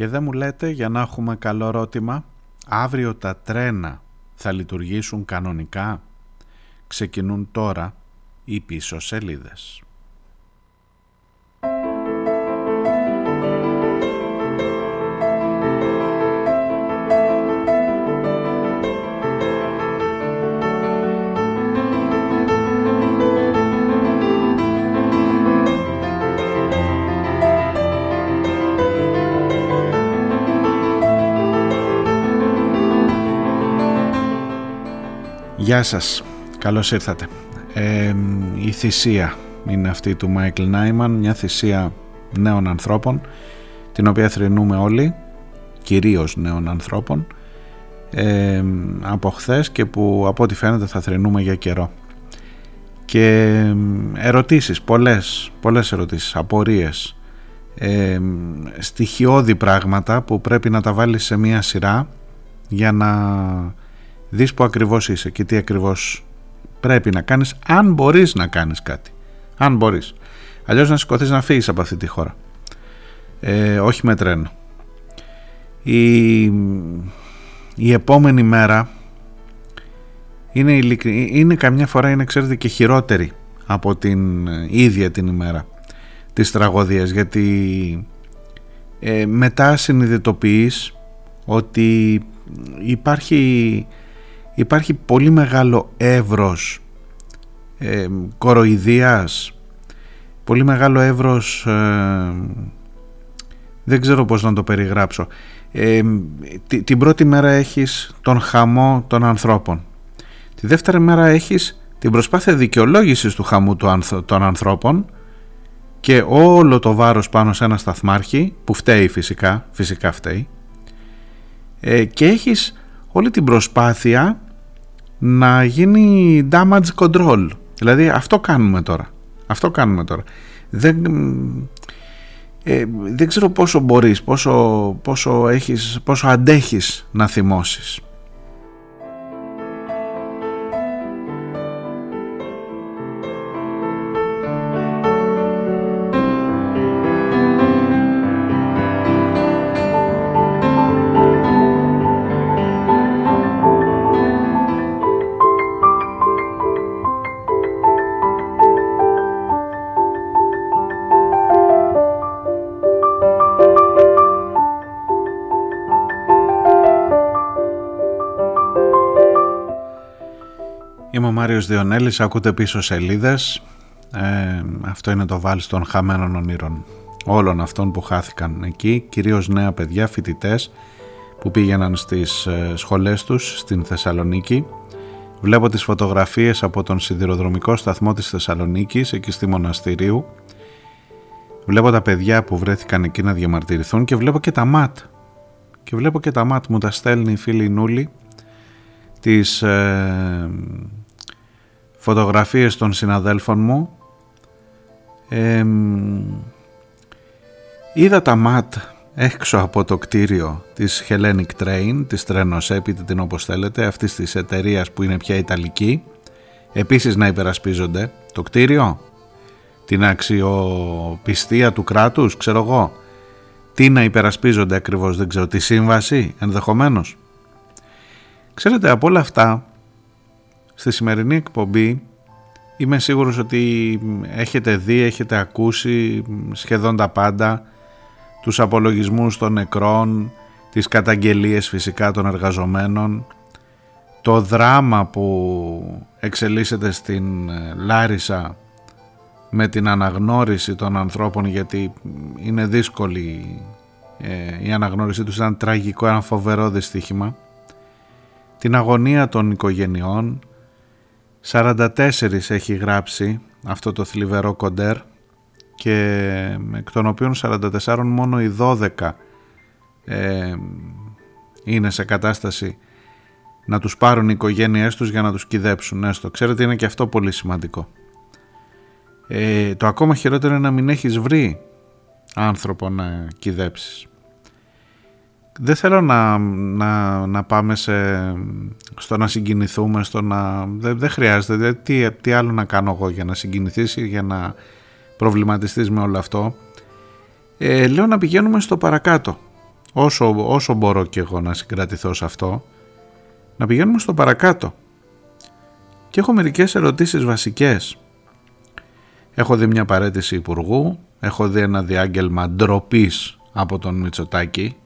Και δεν μου λέτε για να έχουμε καλό ρώτημα, αύριο τα τρένα θα λειτουργήσουν κανονικά; Ξεκινούν τώρα οι πίσω σελίδες. Γεια σας, καλώς ήρθατε. η θυσία είναι αυτή του Μάικλ Νάιμαν, μια θυσία νέων ανθρώπων, την οποία θρυνούμε όλοι, κυρίως νέων ανθρώπων, από χθες και που από ό,τι φαίνεται θα θρυνούμε για καιρό. Και ερωτήσεις, πολλές, πολλές ερωτήσεις, απορίες, ε, στοιχειώδη πράγματα που πρέπει να τα βάλεις σε μία σειρά για να δεις που ακριβώς είσαι και τι ακριβώς πρέπει να κάνεις αν μπορείς να κάνεις κάτι. Αν μπορείς. Αλλιώς να σηκωθείς να φύγεις από αυτή τη χώρα. Ε, όχι με τρένο. Η, η επόμενη μέρα είναι, είναι καμιά φορά είναι ξέρετε και χειρότερη από την ίδια την ημέρα της τραγωδίας γιατί ε, μετά συνειδητοποιείς ότι υπάρχει υπάρχει πολύ μεγάλο εύρος ε, κοροϊδίας, πολύ μεγάλο εύρος, ε, δεν ξέρω πώς να το περιγράψω. Ε, την πρώτη μέρα έχεις τον χαμό των ανθρώπων. Τη δεύτερη μέρα έχεις την προσπάθεια δικαιολόγησης του χαμού των ανθρώπων και όλο το βάρος πάνω σε ένα σταθμάρχη που φταίει φυσικά, φυσικά φταίει ε, και έχεις όλη την προσπάθεια να γίνει damage control. Δηλαδή αυτό κάνουμε τώρα. Αυτό κάνουμε τώρα. Δεν, ε, δεν ξέρω πόσο μπορείς, πόσο, πόσο, έχεις, πόσο αντέχεις να θυμώσεις. Μάριος Διονέλης, ακούτε πίσω σελίδες. Ε, αυτό είναι το βάλς των χαμένων ονείρων όλων αυτών που χάθηκαν εκεί, κυρίως νέα παιδιά, φοιτητές που πήγαιναν στις ε, σχολές τους στην Θεσσαλονίκη. Βλέπω τις φωτογραφίες από τον σιδηροδρομικό σταθμό της Θεσσαλονίκης, εκεί στη Μοναστηρίου. Βλέπω τα παιδιά που βρέθηκαν εκεί να διαμαρτυρηθούν και βλέπω και τα ΜΑΤ. Και βλέπω και τα ΜΑΤ μου τα στέλνει η φίλη Νούλη της ε, φωτογραφίες των συναδέλφων μου. Είδα τα ματ έξω από το κτίριο της Hellenic Train, της τρένος έπειτα την όπως θέλετε, αυτής της εταιρείας που είναι πια Ιταλική, επίσης να υπερασπίζονται το κτίριο, την αξιοπιστία του κράτους, ξέρω εγώ, τι να υπερασπίζονται ακριβώς, δεν ξέρω, τη σύμβαση ενδεχομένως. Ξέρετε, από όλα αυτά Στη σημερινή εκπομπή είμαι σίγουρος ότι έχετε δει, έχετε ακούσει σχεδόν τα πάντα τους απολογισμούς των νεκρών, τις καταγγελίες φυσικά των εργαζομένων, το δράμα που εξελίσσεται στην ε, Λάρισα με την αναγνώριση των ανθρώπων γιατί είναι δύσκολη ε, η αναγνώριση τους ήταν τραγικό, ένα φοβερό δυστύχημα. Την αγωνία των οικογενειών 44 έχει γράψει αυτό το θλιβερό κοντέρ και εκ των οποίων 44 μόνο οι 12 ε, είναι σε κατάσταση να τους πάρουν οι οικογένειές τους για να τους κυδέψουν έστω. Ξέρετε είναι και αυτό πολύ σημαντικό. Ε, το ακόμα χειρότερο είναι να μην έχεις βρει άνθρωπο να κυδέψεις δεν θέλω να, να, να πάμε σε, στο να συγκινηθούμε, στο να, δεν, δεν χρειάζεται. τι, τι άλλο να κάνω εγώ για να συγκινηθείς ή για να προβληματιστείς με όλο αυτό. Ε, λέω να πηγαίνουμε στο παρακάτω. όσο, όσο μπορώ και εγώ να συγκρατηθώ σε αυτό, να πηγαίνουμε στο παρακάτω. Και έχω μερικές ερωτήσεις βασικές. Έχω δει μια παρέτηση υπουργού, έχω δει ένα διάγγελμα ντροπής από τον Μητσοτάκη,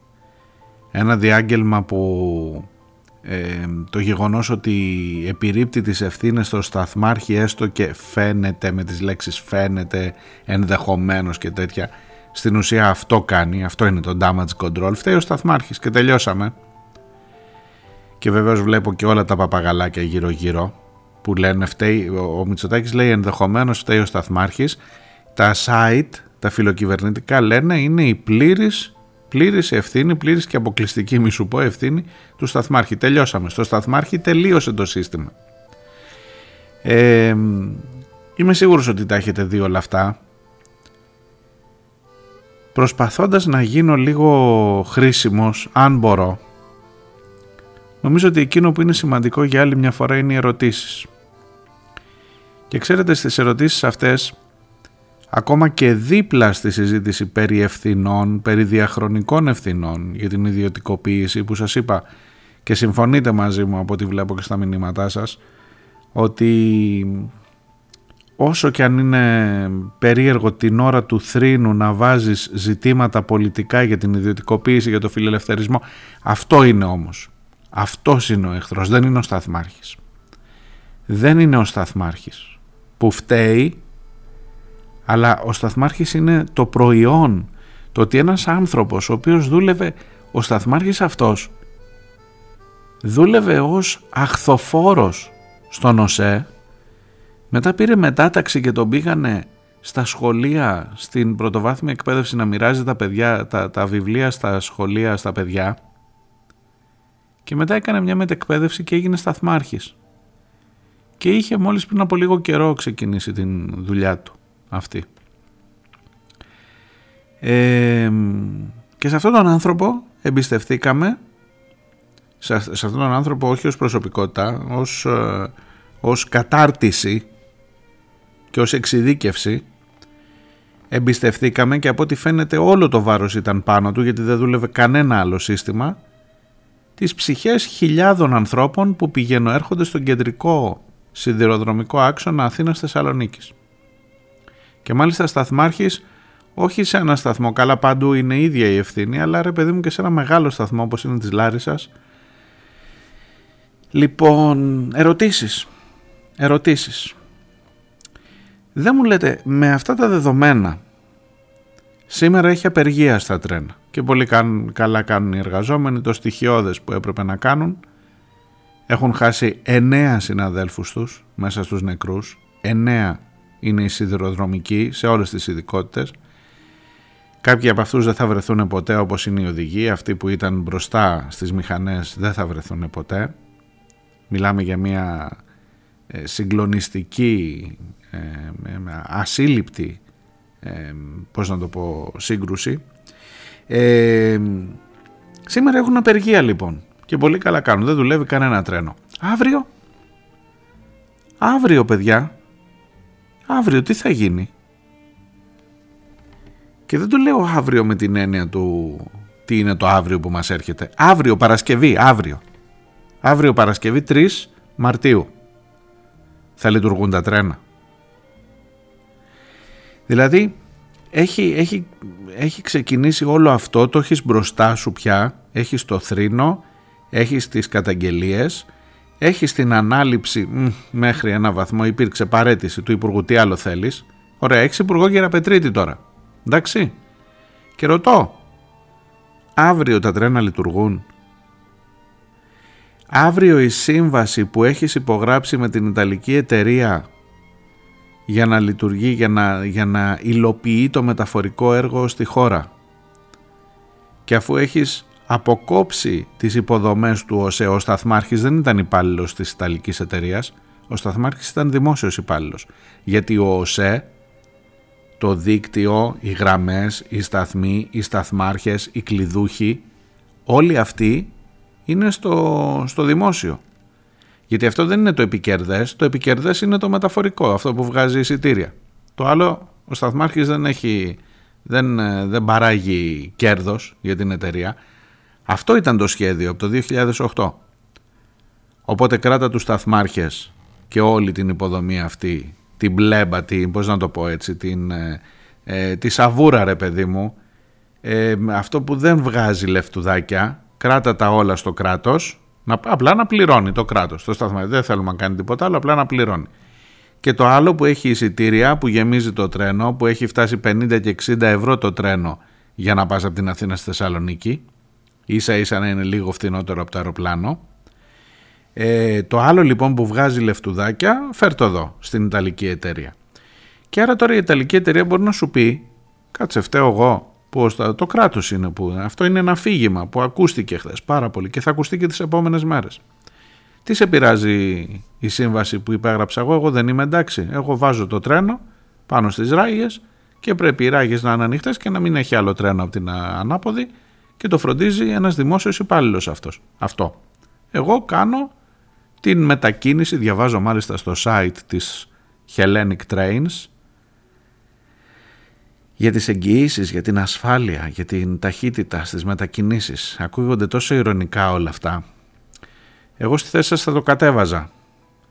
ένα διάγγελμα που ε, το γεγονός ότι επιρρύπτει τις ευθύνες στο σταθμάρχη έστω και φαίνεται με τις λέξεις φαίνεται ενδεχομένως και τέτοια στην ουσία αυτό κάνει, αυτό είναι το damage control. Φταίει ο σταθμάρχης και τελειώσαμε. Και βεβαίως βλέπω και όλα τα παπαγαλάκια γύρω γύρω που λένε φταίει, ο Μητσοτάκης λέει ενδεχομένως φταίει ο σταθμάρχης. Τα site, τα φιλοκυβερνητικά λένε είναι η πλήρης πλήρης ευθύνη, πλήρης και αποκλειστική, μη σου πω, ευθύνη του σταθμάρχη. Τελειώσαμε. Στο σταθμάρχη τελείωσε το σύστημα. Ε, είμαι σίγουρος ότι τα έχετε δει όλα αυτά. Προσπαθώντας να γίνω λίγο χρήσιμος, αν μπορώ, νομίζω ότι εκείνο που είναι σημαντικό για άλλη μια φορά είναι οι ερωτήσεις. Και ξέρετε στις ερωτήσεις αυτές ακόμα και δίπλα στη συζήτηση περί ευθυνών, περί διαχρονικών ευθυνών για την ιδιωτικοποίηση που σας είπα και συμφωνείτε μαζί μου από ό,τι βλέπω και στα μηνύματά σας ότι όσο και αν είναι περίεργο την ώρα του θρήνου να βάζεις ζητήματα πολιτικά για την ιδιωτικοποίηση, για το φιλελευθερισμό αυτό είναι όμως. Αυτός είναι ο εχθρός, δεν είναι ο σταθμάρχης. Δεν είναι ο σταθμάρχης που φταίει αλλά ο σταθμάρχης είναι το προϊόν. Το ότι ένας άνθρωπος ο οποίος δούλευε ο σταθμάρχης αυτός δούλευε ως αχθοφόρος στον ΟΣΕ μετά πήρε μετάταξη και τον πήγανε στα σχολεία στην πρωτοβάθμια εκπαίδευση να μοιράζει τα, παιδιά, τα, τα βιβλία στα σχολεία στα παιδιά. Και μετά έκανε μια μετεκπαίδευση και έγινε σταθμάρχης. Και είχε μόλις πριν από λίγο καιρό ξεκινήσει την δουλειά του αυτή. και σε αυτόν τον άνθρωπο εμπιστευτήκαμε σε, σε αυτόν τον άνθρωπο όχι ως προσωπικότητα ως, ε, ως κατάρτιση και ως εξειδίκευση εμπιστευτήκαμε και από ό,τι φαίνεται όλο το βάρος ήταν πάνω του γιατί δεν δούλευε κανένα άλλο σύστημα τις ψυχές χιλιάδων ανθρώπων που πηγαίνουν έρχονται στον κεντρικό σιδηροδρομικό άξονα Αθήνας Θεσσαλονίκης. Και μάλιστα σταθμάρχης, όχι σε ένα σταθμό, καλά παντού είναι ίδια η ευθύνη, αλλά ρε παιδί μου και σε ένα μεγάλο σταθμό όπως είναι της Λάρισας. Λοιπόν, ερωτήσεις. Ερωτήσεις. Δεν μου λέτε, με αυτά τα δεδομένα, σήμερα έχει απεργία στα τρένα και πολύ καλά κάνουν οι εργαζόμενοι το στοιχειώδες που έπρεπε να κάνουν. Έχουν χάσει εννέα συναδέλφους τους μέσα στους νεκρούς, εννέα είναι η σιδηροδρομική σε όλες τις ειδικότητες. Κάποιοι από αυτούς δεν θα βρεθούν ποτέ όπως είναι οι οδηγοί, αυτοί που ήταν μπροστά στις μηχανές δεν θα βρεθούν ποτέ. Μιλάμε για μια ε, συγκλονιστική, ε, ασύλληπτη, ε, πώς να το πω, σύγκρουση. σήμερα έχουν απεργία λοιπόν και πολύ καλά κάνουν, δεν δουλεύει κανένα τρένο. Αύριο, αύριο παιδιά, αύριο τι θα γίνει; Και δεν το λέω αύριο με την έννοια του τι είναι το αύριο που μας έρχεται. Αύριο Παρασκευή, αύριο. Αύριο Παρασκευή 3 Μαρτίου θα λειτουργούν τα τρένα. Δηλαδή έχει, έχει, έχει ξεκινήσει όλο αυτό, το έχεις μπροστά σου πια, έχεις το θρήνο, έχεις τις καταγγελίες έχεις την ανάληψη μέχρι ένα βαθμό, υπήρξε παρέτηση του Υπουργού, τι άλλο θέλεις. Ωραία, έχεις Υπουργό Γεραπετρίτη τώρα. Εντάξει. Και ρωτώ, αύριο τα τρένα λειτουργούν; Αύριο η σύμβαση που έχεις υπογράψει με την Ιταλική εταιρεία για να λειτουργεί, για να, για να υλοποιεί το μεταφορικό έργο στη χώρα και αφού έχεις αποκόψει τις υποδομές του ΟΣΕ. Ο Σταθμάρχης δεν ήταν υπάλληλος της Ιταλικής εταιρείας. ο Σταθμάρχης ήταν δημόσιος υπάλληλος. Γιατί ο ΟΣΕ, το δίκτυο, οι γραμμές, οι σταθμοί, οι σταθμάρχες, οι κλειδούχοι, όλοι αυτοί είναι στο, στο δημόσιο. Γιατί αυτό δεν είναι το επικερδές, το επικερδές είναι το μεταφορικό, αυτό που βγάζει εισιτήρια. Το άλλο, ο Σταθμάρχης δεν έχει δεν, ε, δεν παράγει κέρδος για την εταιρεία. Αυτό ήταν το σχέδιο από το 2008. Οπότε κράτα τους σταθμάρχες και όλη την υποδομή αυτή, την πλέμπα, την, πώς να το πω έτσι, την, ε, ε, τη σαβούρα ρε παιδί μου, ε, αυτό που δεν βγάζει λεφτουδάκια, κράτα τα όλα στο κράτος, να, απλά να πληρώνει το κράτος, το σταθμό, δεν θέλουμε να κάνει τίποτα άλλο, απλά να πληρώνει. Και το άλλο που έχει εισιτήρια, που γεμίζει το τρένο, που έχει φτάσει 50 και 60 ευρώ το τρένο για να πας από την Αθήνα στη Θεσσαλονίκη, ίσα ίσα να είναι λίγο φθηνότερο από το αεροπλάνο, ε, το άλλο λοιπόν που βγάζει λεφτουδάκια, φέρ το εδώ, στην Ιταλική εταιρεία. Και άρα τώρα η Ιταλική εταιρεία μπορεί να σου πει, κάτσε φταίω εγώ, που το κράτος είναι που, αυτό είναι ένα αφήγημα που ακούστηκε χθες πάρα πολύ και θα ακουστεί και τις επόμενες μέρες. Τι σε πειράζει η σύμβαση που υπέγραψα εγώ, εγώ δεν είμαι εντάξει. Εγώ βάζω το τρένο πάνω στις ράγες και πρέπει οι ράγες να είναι ανοιχτές και να μην έχει άλλο τρένο από την ανάποδη και το φροντίζει ένας δημόσιος υπάλληλος αυτός. Αυτό. Εγώ κάνω την μετακίνηση, διαβάζω μάλιστα στο site της Hellenic Trains, για τις εγγυήσεις, για την ασφάλεια, για την ταχύτητα στις μετακινήσεις. Ακούγονται τόσο ηρωνικά όλα αυτά. Εγώ στη θέση σας θα το κατέβαζα.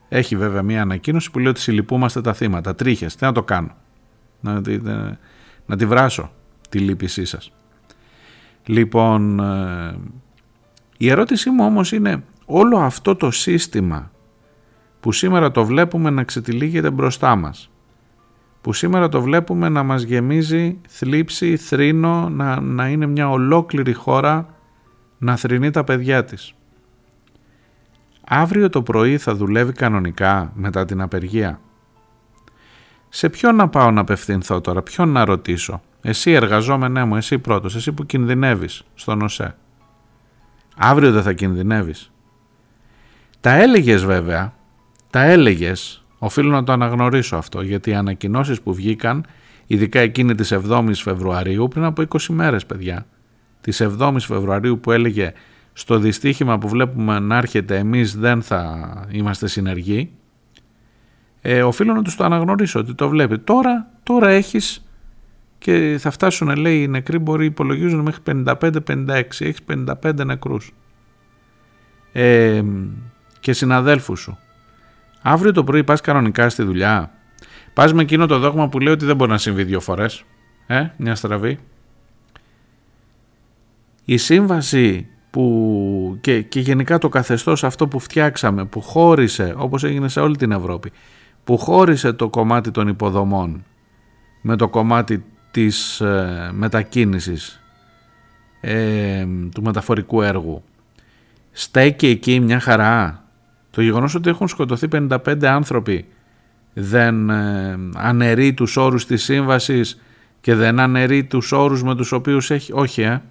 Έχει βέβαια μια ανακοίνωση που λέει ότι συλληπούμαστε τα θύματα. Τρίχες, τι να το κάνω; Να, να τη βράσω τη λύπησή σας. Λοιπόν, ε, η ερώτησή μου όμως είναι όλο αυτό το σύστημα που σήμερα το βλέπουμε να ξετυλίγεται μπροστά μας που σήμερα το βλέπουμε να μας γεμίζει θλίψη, θρήνο, να, να είναι μια ολόκληρη χώρα να θρυνεί τα παιδιά της. Αύριο το πρωί θα δουλεύει κανονικά μετά την απεργία. Σε ποιον να πάω να απευθυνθώ τώρα, ποιον να ρωτήσω; Εσύ εργαζόμενέ μου, εσύ πρώτος, εσύ που κινδυνεύεις στον ΟΣΕ. Αύριο δεν θα κινδυνεύεις. Τα έλεγες βέβαια, τα έλεγες, οφείλω να το αναγνωρίσω αυτό, γιατί οι ανακοινώσεις που βγήκαν, ειδικά εκείνη της 7ης Φεβρουαρίου, πριν από 20 μέρες παιδιά, της 7ης Φεβρουαρίου που έλεγε στο δυστύχημα που βλέπουμε να έρχεται εμείς δεν θα είμαστε συνεργοί, ε, οφείλω να τους το αναγνωρίσω ότι το βλέπει. Τώρα, τώρα έχεις και θα φτάσουν λέει οι νεκροί μπορεί υπολογίζουν μέχρι 55-56, έχεις 55 νεκρούς. Ε, και συναδέλφους σου. Αύριο το πρωί πας κανονικά στη δουλειά. Πας με εκείνο το δόγμα που λέει ότι δεν μπορεί να συμβεί δύο φορές. Ε, μια στραβή. Η σύμβαση που και, και γενικά το καθεστώς αυτό που φτιάξαμε, που χώρισε, όπως έγινε σε όλη την Ευρώπη, που χώρισε το κομμάτι των υποδομών με το κομμάτι της ε, μετακίνησης ε, του μεταφορικού έργου στέκει εκεί μια χαρά το γεγονός ότι έχουν σκοτωθεί 55 άνθρωποι δεν ε, αναιρεί τους όρους της σύμβασης και δεν αναιρεί τους όρους με τους οποίους έχει... Όχι, ε.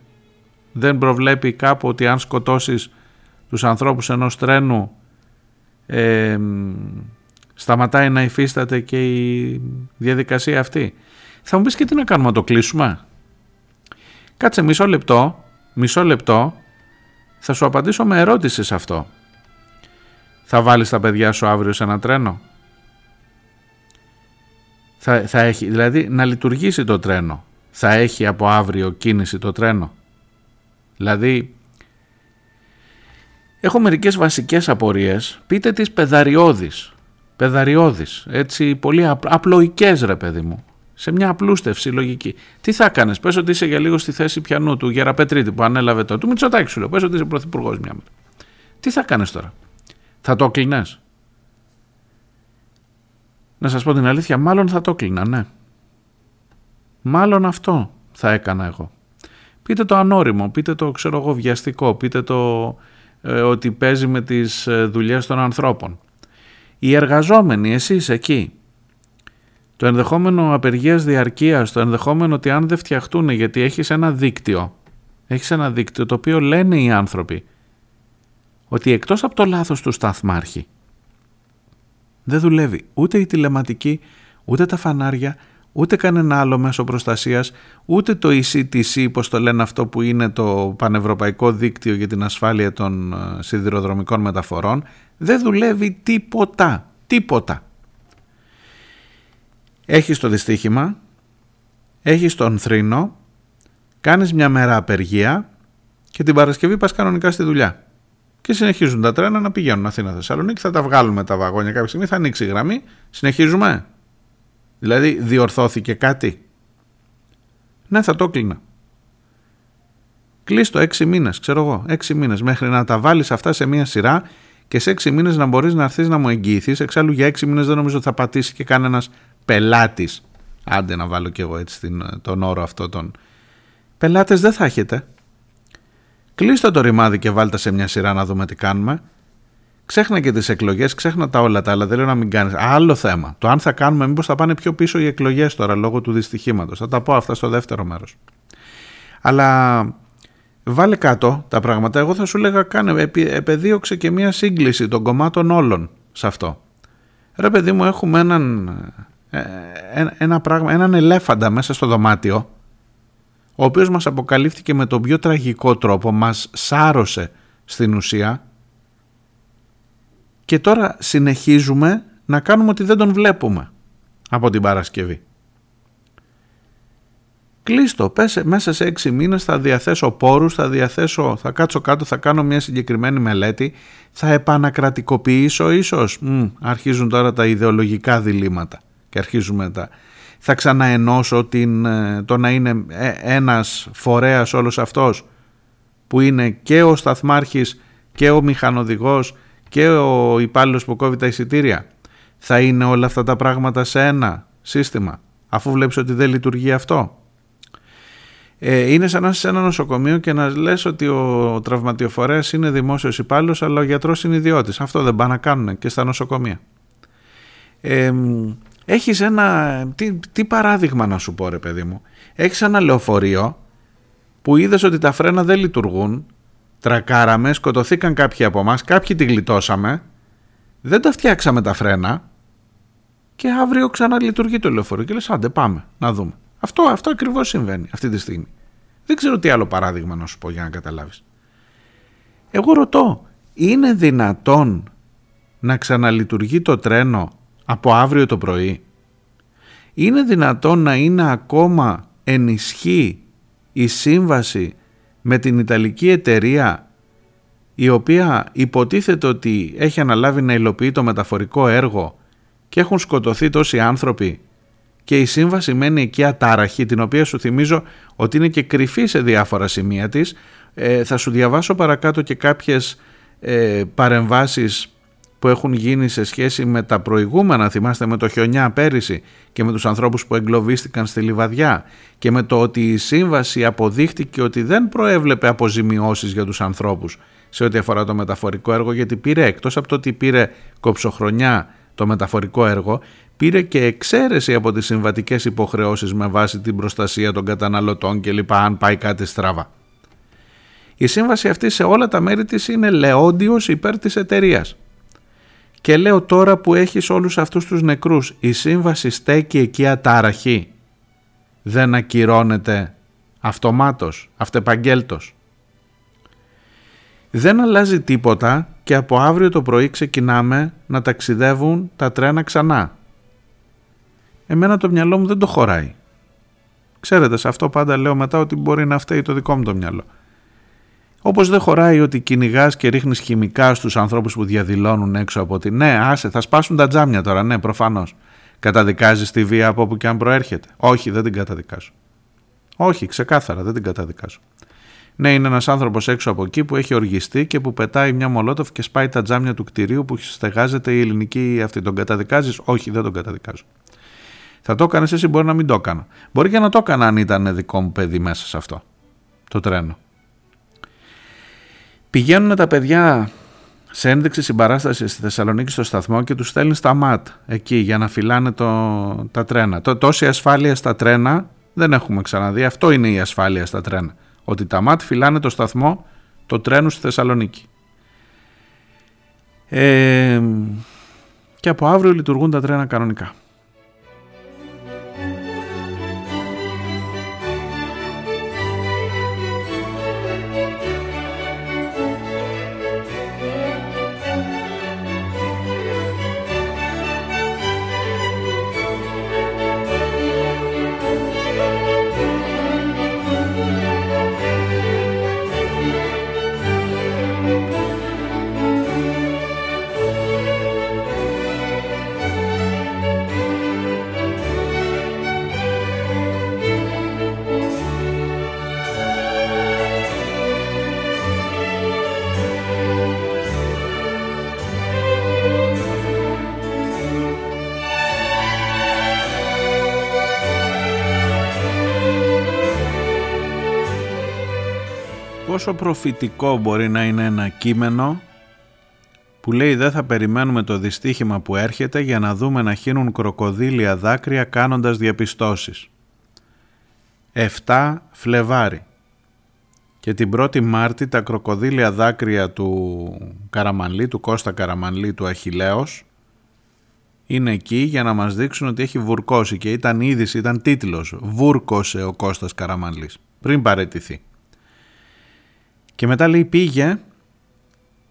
Δεν προβλέπει κάπου ότι αν σκοτώσεις τους ανθρώπους ενός τρένου ε, σταματάει να υφίσταται και η διαδικασία αυτή. Θα μου πεις και τι να κάνουμε, να το κλείσουμε; Κάτσε μισό λεπτό, μισό λεπτό, θα σου απαντήσω με ερώτηση σε αυτό. Θα βάλεις τα παιδιά σου αύριο σε ένα τρένο; Θα, θα έχει, δηλαδή να λειτουργήσει το τρένο. Θα έχει από αύριο κίνηση το τρένο; Δηλαδή, έχω μερικές βασικές απορίες. Πείτε τις πεδαριώδεις. Πεδαριώδεις. Έτσι, πολύ απλοϊκές ρε παιδί μου. Σε μια απλούστευση λογική. Τι θα έκανε, πες ότι είσαι για λίγο στη θέση πιανού του Γεραπετρίτη που ανέλαβε το. Του Μητσοτάκη σου λέω. Πες ότι είσαι πρωθυπουργός μια μέρα. Τι θα κάνεις τώρα; Θα το κλείνε. Να σας πω την αλήθεια, μάλλον θα το κλείνα, ναι. Μάλλον αυτό θα έκανα εγώ. Πείτε το ανώριμο, πείτε το ξέρω εγώ βιαστικό, πείτε το ε, ότι παίζει με τις ε, δουλειές των ανθρώπων. Οι εργαζόμενοι, εσείς εκεί, το ενδεχόμενο απεργίας διαρκείας, το ενδεχόμενο ότι αν δεν φτιαχτούν γιατί έχεις ένα δίκτυο, έχεις ένα δίκτυο το οποίο λένε οι άνθρωποι ότι εκτός από το λάθος του σταθμάρχη δεν δουλεύει ούτε η τηλεματική, ούτε τα φανάρια, ούτε κανένα άλλο μέσο προστασίας, ούτε το ECTC, όπως το λένε αυτό που είναι το Πανευρωπαϊκό Δίκτυο για την Ασφάλεια των ε, Σιδηροδρομικών Μεταφορών, δεν δουλεύει τίποτα, τίποτα. Έχεις το δυστύχημα, έχεις τον θρήνο, κάνεις μια μέρα απεργία και την Παρασκευή πας κανονικά στη δουλειά. Και συνεχίζουν τα τρένα να πηγαίνουν Αθήνα Θεσσαλονίκη, θα τα βγάλουμε τα βαγόνια κάποια στιγμή, θα ανοίξει η γραμμή, συνεχίζουμε. Δηλαδή διορθώθηκε κάτι; Ναι, θα το κλείνα. Κλείστο έξι μήνες, ξέρω εγώ, έξι μήνες μέχρι να τα βάλεις αυτά σε μία σειρά και σε έξι μήνες να μπορείς να έρθεις να μου εγγυηθείς. Εξάλλου για έξι μήνες δεν νομίζω ότι θα πατήσει και κανένας πελάτης. Άντε να βάλω κι εγώ έτσι τον όρο αυτό τον... Πελάτες δεν θα έχετε. Κλείστε το ρημάδι και βάλτε σε μια σειρά να δούμε τι κάνουμε. Ξέχνα και τις εκλογές, ξέχνα τα όλα τα άλλα. Δεν λέω να μην κάνεις. Άλλο θέμα. Το αν θα κάνουμε, μήπως θα πάνε πιο πίσω οι εκλογές τώρα λόγω του δυστυχήματος. Θα τα πω αυτά στο δεύτερο μέρος. Αλλά βάλε κάτω τα πράγματα. Εγώ θα σου λέγα κάνε, επεδίωξε και μια σύγκληση των κομμάτων όλων σε αυτό. Ρε παιδί μου έχουμε έναν, ε, ένα πράγμα, έναν ελέφαντα μέσα στο δωμάτιο ο οποίος μας αποκαλύφθηκε με τον πιο τραγικό τρόπο, μας σάρωσε στην ουσία. Και τώρα συνεχίζουμε να κάνουμε ότι δεν τον βλέπουμε από την Παρασκευή. Κλείστο, πέσε μέσα σε έξι μήνες θα διαθέσω πόρους, θα διαθέσω, θα κάτσω κάτω, θα κάνω μια συγκεκριμένη μελέτη, θα επανακρατικοποιήσω ίσως, Μ, αρχίζουν τώρα τα ιδεολογικά διλήμματα και αρχίζουμε τα... Θα ξαναενώσω την, ε, το να είναι ε, ένας φορέας όλος αυτός που είναι και ο σταθμάρχης και ο μηχανοδηγός και ο υπάλληλος που κόβει τα εισιτήρια. Θα είναι όλα αυτά τα πράγματα σε ένα σύστημα αφού βλέπεις ότι δεν λειτουργεί αυτό. Ε, είναι σαν να είσαι σε ένα νοσοκομείο και να λες ότι ο τραυματιοφορέας είναι δημόσιος υπάλληλος αλλά ο γιατρός είναι ιδιώτης. Αυτό δεν πάνε να κάνουν και στα νοσοκομεία. Ε, έχεις ένα... Τι, τι παράδειγμα να σου πω ρε παιδί μου. Έχεις ένα λεωφορείο που είδες ότι τα φρένα δεν λειτουργούν τρακάραμε, σκοτωθήκαν κάποιοι από εμάς, κάποιοι τη γλιτώσαμε, δεν τα φτιάξαμε τα φρένα και αύριο ξαναλειτουργεί το λεωφορείο και λες άντε πάμε να δούμε. Αυτό, αυτό ακριβώς συμβαίνει αυτή τη στιγμή. Δεν ξέρω τι άλλο παράδειγμα να σου πω για να καταλάβεις. Εγώ ρωτώ, είναι δυνατόν να ξαναλειτουργεί το τρένο από αύριο το πρωί. Είναι δυνατόν να είναι ακόμα ενισχύ η σύμβαση με την Ιταλική εταιρεία η οποία υποτίθεται ότι έχει αναλάβει να υλοποιεί το μεταφορικό έργο και έχουν σκοτωθεί τόσοι άνθρωποι και η σύμβαση μένει εκεί ατάραχη την οποία σου θυμίζω ότι είναι και κρυφή σε διάφορα σημεία της ε, θα σου διαβάσω παρακάτω και κάποιες ε, παρεμβάσεις που έχουν γίνει σε σχέση με τα προηγούμενα, θυμάστε με το χιονιά πέρυσι και με τους ανθρώπους που εγκλωβίστηκαν στη Λιβαδιά και με το ότι η σύμβαση αποδείχτηκε ότι δεν προέβλεπε αποζημιώσεις για τους ανθρώπους σε ό,τι αφορά το μεταφορικό έργο γιατί πήρε εκτός από το ότι πήρε κοψοχρονιά το μεταφορικό έργο πήρε και εξαίρεση από τις συμβατικές υποχρεώσεις με βάση την προστασία των καταναλωτών κλπ αν πάει κάτι στραβά. Η σύμβαση αυτή σε όλα τα μέρη της είναι λεόντιος υπέρ της εταιρείας. Και λέω τώρα που έχεις όλους αυτούς τους νεκρούς, η σύμβαση στέκει εκεί ατάραχη. Δεν ακυρώνεται αυτομάτως, αυτεπαγγέλτος. Δεν αλλάζει τίποτα και από αύριο το πρωί ξεκινάμε να ταξιδεύουν τα τρένα ξανά. Εμένα το μυαλό μου δεν το χωράει. Ξέρετε, σε αυτό πάντα λέω μετά ότι μπορεί να φταίει το δικό μου το μυαλό. Όπως δεν χωράει ότι κυνηγάς και ρίχνεις χημικά στους ανθρώπους που διαδηλώνουν έξω από τη. Ναι, άσε, θα σπάσουν τα τζάμια τώρα, ναι, προφανώς. Καταδικάζεις τη βία από όπου και αν προέρχεται. Όχι, δεν την καταδικάζω. Όχι, ξεκάθαρα, δεν την καταδικάζω. Ναι, είναι ένας άνθρωπος έξω από εκεί που έχει οργιστεί και που πετάει μια μολότοφ και σπάει τα τζάμια του κτηρίου που στεγάζεται η ελληνική αυτή. Τον καταδικάζεις, Όχι, δεν τον καταδικάζω. Θα το έκανες εσύ, μπορεί να μην το έκανα. Μπορεί και να το έκανα αν ήταν δικό μου παιδί μέσα σε αυτό. Το τρένο. Πηγαίνουν τα παιδιά σε ένδειξη συμπαράστασης στη Θεσσαλονίκη στο σταθμό και τους στέλνει στα ΜΑΤ εκεί για να φυλάνε το, τα τρένα. Το, τόση ασφάλεια στα τρένα δεν έχουμε ξαναδεί. Αυτό είναι η ασφάλεια στα τρένα. Ότι τα ΜΑΤ φυλάνε το σταθμό το τρένου στη Θεσσαλονίκη. Ε, και από αύριο λειτουργούν τα τρένα κανονικά. Πόσο προφητικό μπορεί να είναι ένα κείμενο που λέει δεν θα περιμένουμε το δυστύχημα που έρχεται για να δούμε να χύνουν κροκοδίλια δάκρυα κάνοντας διαπιστώσεις. 7 Φλεβάρι και την 1η Μάρτη τα κροκοδίλια δάκρυα του Καραμανλή, του Κώστα Καραμανλή του Αχιλέως είναι εκεί για να μας δείξουν ότι έχει βουρκώσει και ήταν είδηση, ήταν τίτλος «Βούρκωσε ο Κώστας Καραμανλής» πριν παρετηθεί. Και μετά λέει πήγε,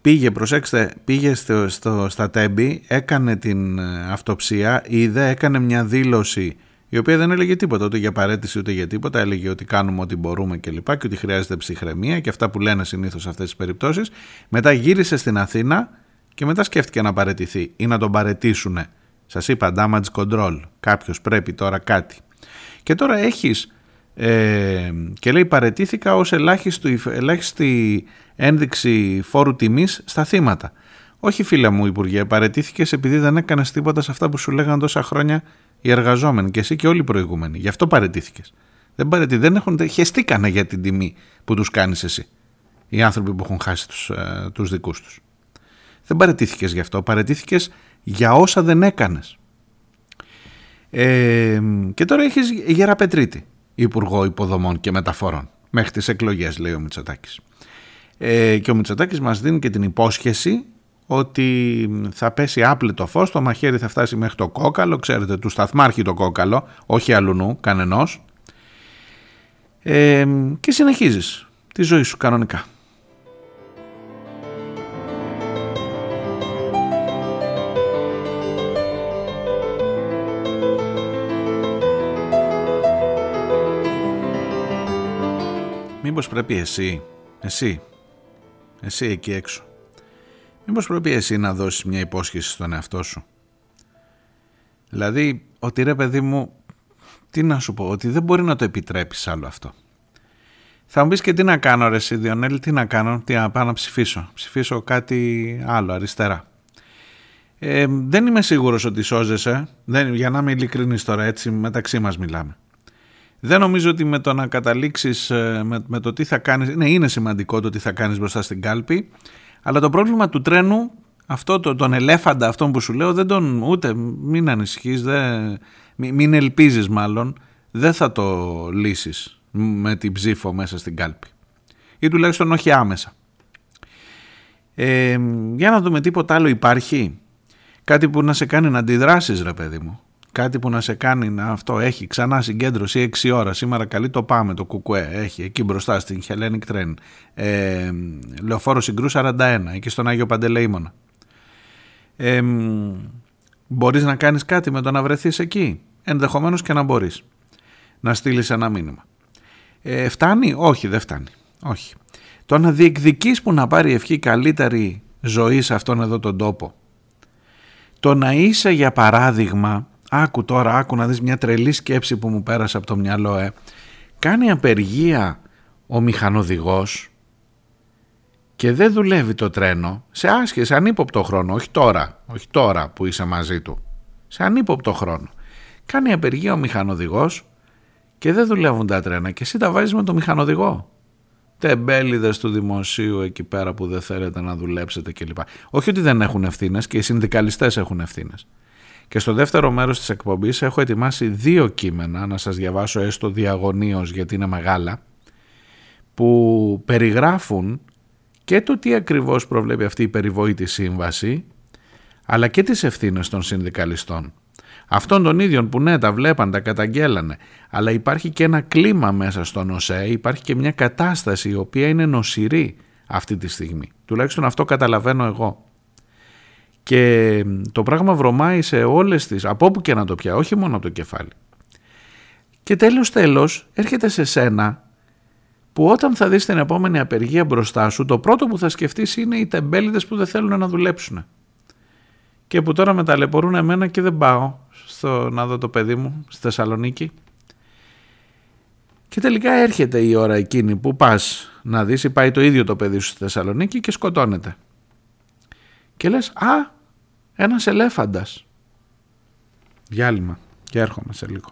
πήγε, προσέξτε, πήγε στο, στο, στα τέμπη, έκανε την ε, αυτοψία, είδε, έκανε μια δήλωση η οποία δεν έλεγε τίποτα ούτε για παρέτηση ούτε για τίποτα, έλεγε ότι κάνουμε ό,τι μπορούμε και λοιπά και ότι χρειάζεται ψυχραιμία και αυτά που λένε συνήθως σε αυτές τις περιπτώσεις. Μετά γύρισε στην Αθήνα και μετά σκέφτηκε να παρετηθεί ή να τον παρετήσουν. Σας είπα damage control, κάποιος πρέπει τώρα κάτι. Και τώρα έχεις ε, και λέει παρετήθηκα ως ελάχιστη, ελάχιστη ένδειξη φόρου τιμής στα θύματα. Όχι φίλε μου Υπουργέ, παρετήθηκες επειδή δεν έκανες τίποτα σε αυτά που σου λέγανε τόσα χρόνια οι εργαζόμενοι και εσύ και όλοι οι προηγούμενοι. Γι' αυτό παρετήθηκες. Δεν, παρετή, δεν έχουν, χεστήκανε για την τιμή που τους κάνεις εσύ. Οι άνθρωποι που έχουν χάσει τους, ε, τους δικούς τους. Δεν παρετήθηκες γι' αυτό, παρετήθηκες για όσα δεν έκανες. Ε, και τώρα έχεις Γεραπετρίτη Υπουργό Υποδομών και Μεταφορών. Μέχρι τις εκλογές λέει ο Μητσοτάκης. Ε, και ο Μητσοτάκης μας δίνει και την υπόσχεση ότι θα πέσει άπλετο φως, το μαχαίρι θα φτάσει μέχρι το κόκαλο, ξέρετε του σταθμάρχη το κόκαλο, όχι αλλού κανενός. Ε, και συνεχίζεις τη ζωή σου κανονικά. Μήπως πρέπει εσύ, εσύ, εσύ εκεί έξω, μήπως πρέπει εσύ να δώσεις μια υπόσχεση στον εαυτό σου; Δηλαδή, ότι ρε παιδί μου, τι να σου πω, ότι δεν μπορεί να το επιτρέψεις άλλο αυτό. Θα μου πεις και τι να κάνω ρε εσύ Διονέλη, τι να κάνω, τι να πάω να ψηφίσω. Ψηφίσω κάτι άλλο αριστερά. Ε, δεν είμαι σίγουρος ότι σώζεσαι, δεν, για να είμαι ειλικρινής τώρα έτσι μεταξύ μας μιλάμε. Δεν νομίζω ότι με το να καταλήξεις ε, με, με το τι θα κάνεις, ναι είναι σημαντικό το τι θα κάνεις μπροστά στην κάλπη, αλλά το πρόβλημα του τρένου, αυτό το, τον ελέφαντα αυτόν που σου λέω, δεν τον, ούτε μην ανησυχείς, δεν, μην, μην ελπίζεις μάλλον, δεν θα το λύσεις με την ψήφο μέσα στην κάλπη. Ή τουλάχιστον όχι άμεσα. Ε, για να δούμε τίποτα άλλο υπάρχει. Κάτι που να σε κάνει να αντιδράσεις ρε παιδί μου κάτι που να σε κάνει να αυτό έχει ξανά συγκέντρωση 6 ώρα. Σήμερα καλή το πάμε το κουκουέ. Έχει εκεί μπροστά στην Hellenic Train. Ε, λεωφόρο Συγκρού 41 εκεί στον Άγιο Παντελεήμονα. Ε, μπορείς να κάνεις κάτι με το να βρεθείς εκεί; Ενδεχομένως και να μπορείς. Να στείλεις ένα μήνυμα. Ε, φτάνει; Όχι δεν φτάνει. Όχι. Το να διεκδικείς που να πάρει ευχή καλύτερη ζωή σε αυτόν εδώ τον τόπο. Το να είσαι για παράδειγμα Άκου τώρα, άκου να δεις μια τρελή σκέψη που μου πέρασε από το μυαλό, ε. Κάνει απεργία ο μηχανοδηγός και δεν δουλεύει το τρένο σε άσχεση, σε ανύποπτο χρόνο, όχι τώρα, όχι τώρα που είσαι μαζί του, σε ανύποπτο χρόνο. Κάνει απεργία ο μηχανοδηγός και δεν δουλεύουν τα τρένα και εσύ τα βάζεις με το μηχανοδηγό. Τεμπέληδες του δημοσίου εκεί πέρα που δεν θέλετε να δουλέψετε κλπ. Όχι ότι δεν έχουν ευθύνες και οι συνδικαλιστές έχουν ευθύνες. Και στο δεύτερο μέρος της εκπομπής έχω ετοιμάσει δύο κείμενα, να σας διαβάσω έστω διαγωνίως γιατί είναι μεγάλα, που περιγράφουν και το τι ακριβώς προβλέπει αυτή η περιβόητη σύμβαση, αλλά και τις ευθύνες των συνδικαλιστών. Αυτών των ίδιων που ναι τα βλέπαν, τα καταγγέλανε, αλλά υπάρχει και ένα κλίμα μέσα στον ΟΣΕ, υπάρχει και μια κατάσταση η οποία είναι νοσηρή αυτή τη στιγμή. Τουλάχιστον αυτό καταλαβαίνω εγώ. Και το πράγμα βρωμάει σε όλες τις, από όπου και να το πια, όχι μόνο από το κεφάλι. Και τέλος τέλος έρχεται σε σένα που όταν θα δεις την επόμενη απεργία μπροστά σου, το πρώτο που θα σκεφτείς είναι οι τεμπέληδες που δεν θέλουν να δουλέψουν. Και που τώρα με ταλαιπωρούν εμένα και δεν πάω στο, να δω το παιδί μου στη Θεσσαλονίκη. Και τελικά έρχεται η ώρα εκείνη που πας να δεις ή πάει το ίδιο το παιδί σου στη Θεσσαλονίκη και σκοτώνεται. Και λες, α, ένας ελέφαντας. Διάλειμμα και έρχομαι σε λίγο.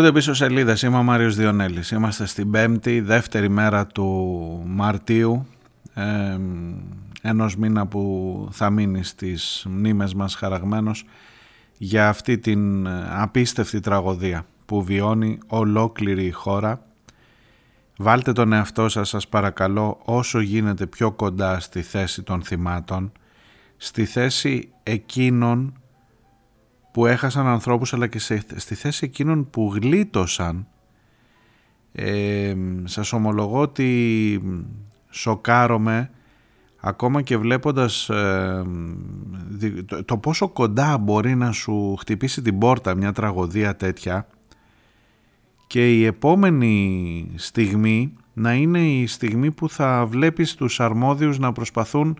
Ακούτε πίσω σελίδες. Είμαι ο Μάριος Διονέλης. Είμαστε στην πέμπτη, δεύτερη μέρα του Μαρτίου, ε, ενός μήνα που θα μείνει στις μνήμες μας χαραγμένος για αυτή την απίστευτη τραγωδία που βιώνει ολόκληρη η χώρα. Βάλτε τον εαυτό σας, σας παρακαλώ, όσο γίνεται πιο κοντά στη θέση των θυμάτων, στη θέση εκείνων που έχασαν ανθρώπους αλλά και στη θέση εκείνων που γλίτωσαν ε, σας ομολογώ ότι σοκάρομαι ακόμα και βλέποντας ε, το, πόσο κοντά μπορεί να σου χτυπήσει την πόρτα μια τραγωδία τέτοια και η επόμενη στιγμή να είναι η στιγμή που θα βλέπεις τους αρμόδιους να προσπαθούν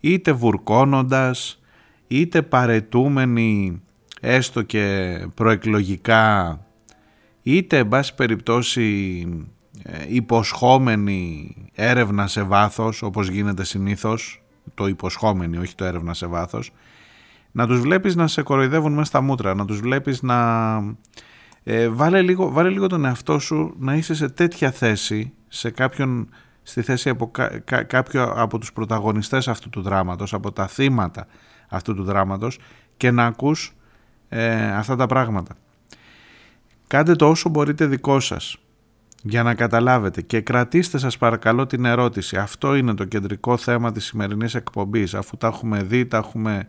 είτε βουρκώνοντας είτε παρετούμενοι έστω και προεκλογικά είτε εν πάση περιπτώσει ε, υποσχόμενη έρευνα σε βάθος όπως γίνεται συνήθως το υποσχόμενη όχι το έρευνα σε βάθος να τους βλέπεις να σε κοροϊδεύουν μέσα στα μούτρα να τους βλέπεις να ε, βάλε, λίγο, βάλε λίγο τον εαυτό σου να είσαι σε τέτοια θέση σε κάποιον στη θέση από κάποιο από τους πρωταγωνιστές αυτού του δράματος από τα θύματα αυτού του δράματος και να ακούς ε, αυτά τα πράγματα. Κάντε το όσο μπορείτε δικό σας για να καταλάβετε και κρατήστε σας παρακαλώ την ερώτηση. Αυτό είναι το κεντρικό θέμα της σημερινής εκπομπής αφού τα έχουμε δει, τα έχουμε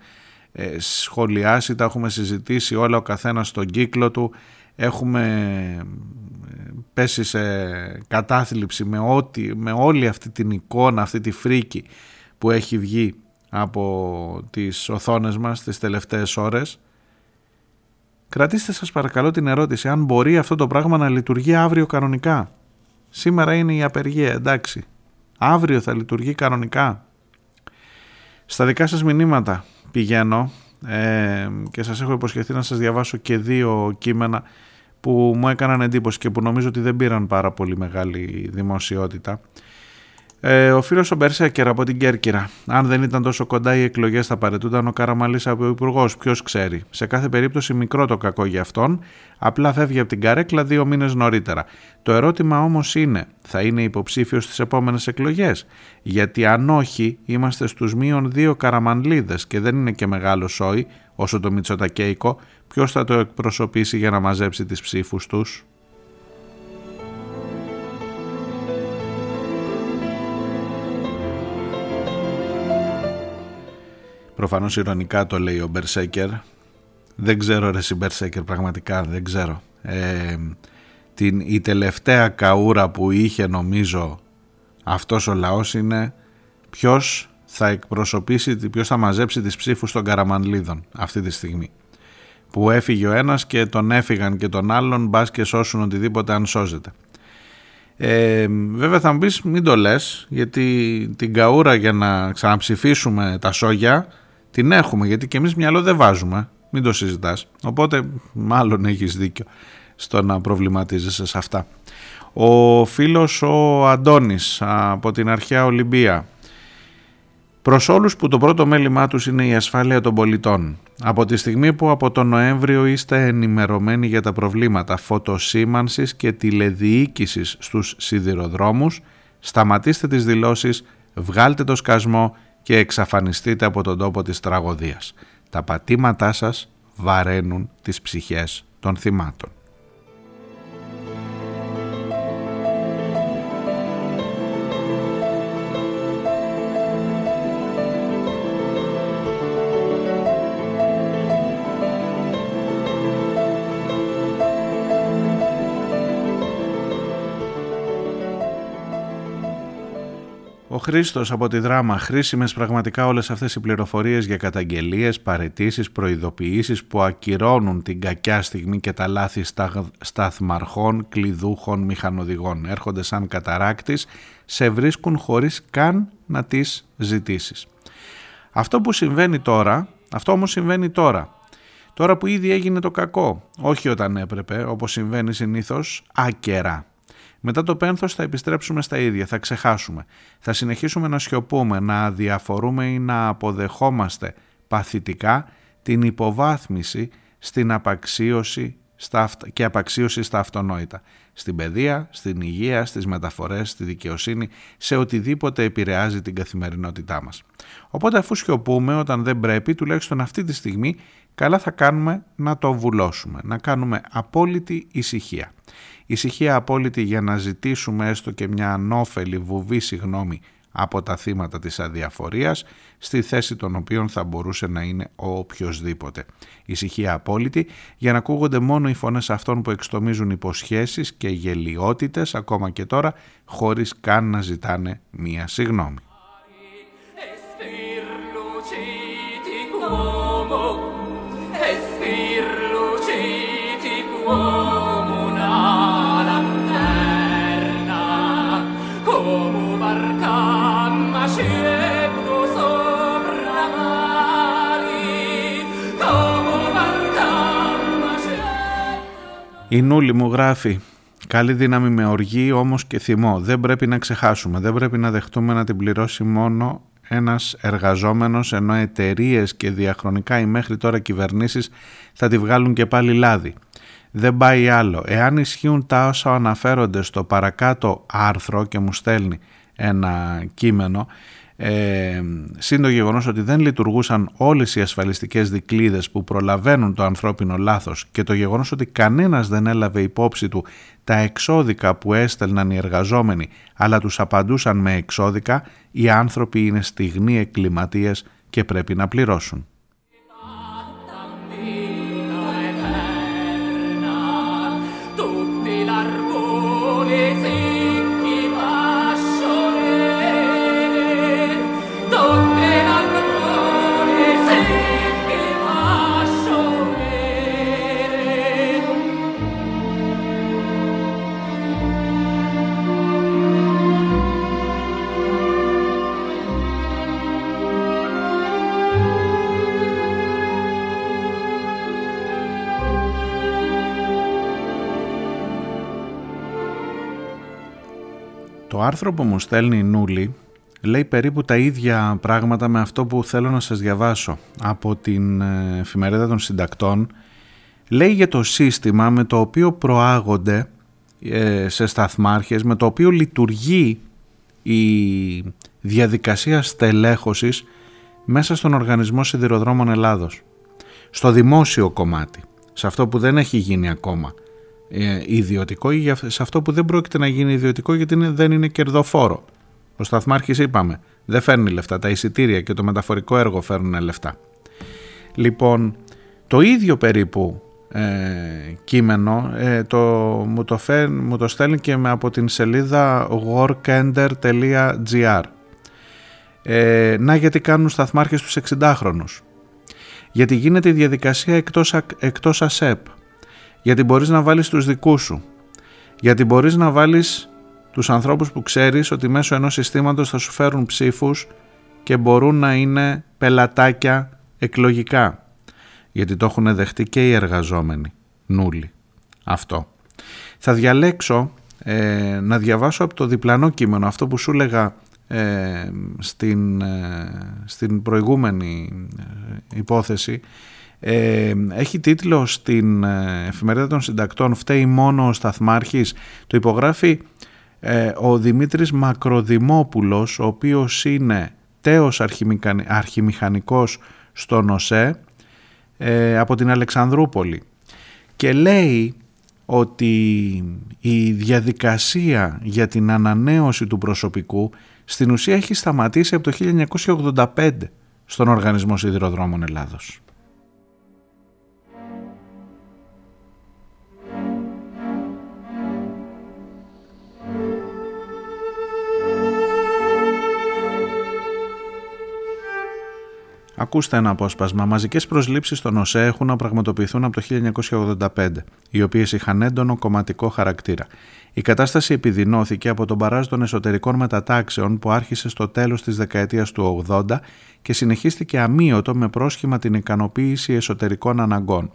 ε, σχολιάσει, τα έχουμε συζητήσει όλα ο καθένας στον κύκλο του έχουμε ε, πέσει σε κατάθλιψη με, ό,τι, με όλη αυτή την εικόνα, αυτή τη φρίκη που έχει βγει από τις οθόνες μας τις τελευταίες ώρες Κρατήστε σας παρακαλώ την ερώτηση αν μπορεί αυτό το πράγμα να λειτουργεί αύριο κανονικά. Σήμερα είναι η απεργία, εντάξει. Αύριο θα λειτουργεί κανονικά. Στα δικά σας μηνύματα πηγαίνω ε, και σας έχω υποσχεθεί να σας διαβάσω και δύο κείμενα που μου έκαναν εντύπωση και που νομίζω ότι δεν πήραν πάρα πολύ μεγάλη δημοσιότητα. Ε, ο φίλος ο Μπερσέκερ από την Κέρκυρα. Αν δεν ήταν τόσο κοντά οι εκλογές, θα παρετούνταν ο Καραμαλής από υπουργός. Ποιος ξέρει. Σε κάθε περίπτωση, μικρό το κακό για αυτόν. Απλά φεύγει από την καρέκλα δύο μήνες νωρίτερα. Το ερώτημα όμως είναι, θα είναι υποψήφιος στις επόμενες εκλογές; Γιατί αν όχι, είμαστε στους μείον δύο καραμανλίδες και δεν είναι και μεγάλο σόι, όσο το Μητσοτακέικο, ποιος θα το εκπροσωπήσει για να μαζέψει τις ψήφους τους; Προφανώς ηρωνικά το λέει ο Μπερσέκερ. Δεν ξέρω ρε Μπερσέκερ πραγματικά δεν ξέρω. Ε, την, η τελευταία καούρα που είχε νομίζω αυτός ο λαός είναι ποιος θα εκπροσωπήσει, ποιος θα μαζέψει τις ψήφους των Καραμανλίδων αυτή τη στιγμή. Που έφυγε ο ένας και τον έφυγαν και τον άλλον μπας και σώσουν οτιδήποτε αν σώζεται. Ε, βέβαια θα μου πεις μην το λες γιατί την καούρα για να ξαναψηφίσουμε τα σόγια την έχουμε γιατί και εμείς μυαλό δεν βάζουμε. Μην το συζητάς. Οπότε μάλλον έχεις δίκιο στο να προβληματίζεσαι σε αυτά. Ο φίλος ο Αντώνης από την αρχαία Ολυμπία. Προς όλους που το πρώτο μέλημά τους είναι η ασφάλεια των πολιτών. Από τη στιγμή που από τον Νοέμβριο είστε ενημερωμένοι για τα προβλήματα φωτοσήμανσης και τηλεδιοίκησης στους σιδηροδρόμους, σταματήστε τις δηλώσεις, βγάλτε το σκασμό και εξαφανιστείτε από τον τόπο της τραγωδίας. Τα πατήματά σας βαραίνουν τις ψυχές των θυμάτων. Ο Χρήστος από τη δράμα. Χρήσιμες πραγματικά όλες αυτές οι πληροφορίες για καταγγελίες, παρετήσεις, προειδοποιήσεις που ακυρώνουν την κακιά στιγμή και τα λάθη σταθμαρχών, κλειδούχων, μηχανοδηγών. Έρχονται σαν καταράκτης, σε βρίσκουν χωρίς καν να τις ζητήσεις. Αυτό που συμβαίνει τώρα, αυτό όμως συμβαίνει τώρα. Τώρα που ήδη έγινε το κακό, όχι όταν έπρεπε, όπως συμβαίνει συνήθως, άκερα. Μετά το πένθος θα επιστρέψουμε στα ίδια, θα ξεχάσουμε. Θα συνεχίσουμε να σιωπούμε, να αδιαφορούμε ή να αποδεχόμαστε παθητικά την υποβάθμιση στην απαξίωση και απαξίωση στα αυτονόητα. Στην παιδεία, στην υγεία, στις μεταφορές, στη δικαιοσύνη, σε οτιδήποτε επηρεάζει την καθημερινότητά μας. Οπότε αφού σιωπούμε όταν δεν πρέπει, τουλάχιστον αυτή τη στιγμή, καλά θα κάνουμε να το βουλώσουμε, να κάνουμε απόλυτη ησυχία. Ησυχία απόλυτη για να ζητήσουμε έστω και μια ανώφελη βουβή συγγνώμη από τα θύματα της αδιαφορίας στη θέση των οποίων θα μπορούσε να είναι ο οποιοδήποτε. Ησυχία απόλυτη για να ακούγονται μόνο οι φωνές αυτών που εξτομίζουν υποσχέσεις και γελιότητες ακόμα και τώρα χωρίς καν να ζητάνε μία συγνώμη. Η Νούλη μου γράφει «Καλή δύναμη με οργή όμως και θυμό. Δεν πρέπει να ξεχάσουμε. Δεν πρέπει να δεχτούμε να την πληρώσει μόνο ένας εργαζόμενος ενώ εταιρείες και διαχρονικά οι μέχρι τώρα κυβερνήσεις θα τη βγάλουν και πάλι λάδι. Δεν πάει άλλο. Εάν ισχύουν τα όσα αναφέρονται στο παρακάτω άρθρο και μου στέλνει ένα κείμενο ε, σύν το γεγονός ότι δεν λειτουργούσαν όλες οι ασφαλιστικές δικλίδες που προλαβαίνουν το ανθρώπινο λάθος και το γεγονός ότι κανένας δεν έλαβε υπόψη του τα εξώδικα που έστελναν οι εργαζόμενοι αλλά τους απαντούσαν με εξώδικα, οι άνθρωποι είναι στιγμοί εκκληματίες και πρέπει να πληρώσουν. Άρθρο που μου στέλνει η Νούλη λέει περίπου τα ίδια πράγματα με αυτό που θέλω να σας διαβάσω από την ε, εφημερίδα των συντακτών. Λέει για το σύστημα με το οποίο προάγονται ε, σε σταθμάρχες, με το οποίο λειτουργεί η διαδικασία στελέχωσης μέσα στον Οργανισμό Σιδηροδρόμων Ελλάδος. Στο δημόσιο κομμάτι, σε αυτό που δεν έχει γίνει ακόμα ε, ιδιωτικό ή σε αυτό που δεν πρόκειται να γίνει ιδιωτικό γιατί δεν είναι κερδοφόρο. Ο Σταθμάρχης είπαμε δεν φέρνει λεφτά, τα εισιτήρια και το μεταφορικό έργο φέρνουν λεφτά. Λοιπόν, το ίδιο περίπου ε, κείμενο ε, το, μου, το μου το στέλνει και με, από την σελίδα workender.gr ε, Να γιατί κάνουν σταθμάρχες τους 60χρονους. Γιατί γίνεται η διαδικασία εκτός, εκτός ΑΣΕΠ γιατί μπορείς να βάλεις τους δικούς σου. Γιατί μπορείς να βάλεις τους ανθρώπους που ξέρεις ότι μέσω ενός συστήματος θα σου φέρουν ψήφους και μπορούν να είναι πελατάκια εκλογικά. Γιατί το έχουν δεχτεί και οι εργαζόμενοι. Νούλοι. Αυτό. Θα διαλέξω ε, να διαβάσω από το διπλανό κείμενο αυτό που σου έλεγα ε, στην, ε, στην προηγούμενη υπόθεση ε, έχει τίτλο στην ε, εφημερίδα των συντακτών «Φταίει μόνο ο Σταθμάρχης». Το υπογράφει ε, ο Δημήτρης Μακροδημόπουλος, ο οποίος είναι τέος αρχιμηχανικός στον ΟΣΕ ε, από την Αλεξανδρούπολη και λέει ότι η διαδικασία για την ανανέωση του προσωπικού στην ουσία έχει σταματήσει από το 1985 στον Οργανισμό Σιδηροδρόμων Ελλάδος. Ακούστε ένα απόσπασμα. Μαζικές προσλήψεις στον ΟΣΕ έχουν να πραγματοποιηθούν από το 1985, οι οποίες είχαν έντονο κομματικό χαρακτήρα. Η κατάσταση επιδεινώθηκε από τον παράζ των εσωτερικών μετατάξεων που άρχισε στο τέλος της δεκαετίας του 80 και συνεχίστηκε αμύωτο με πρόσχημα την ικανοποίηση εσωτερικών αναγκών.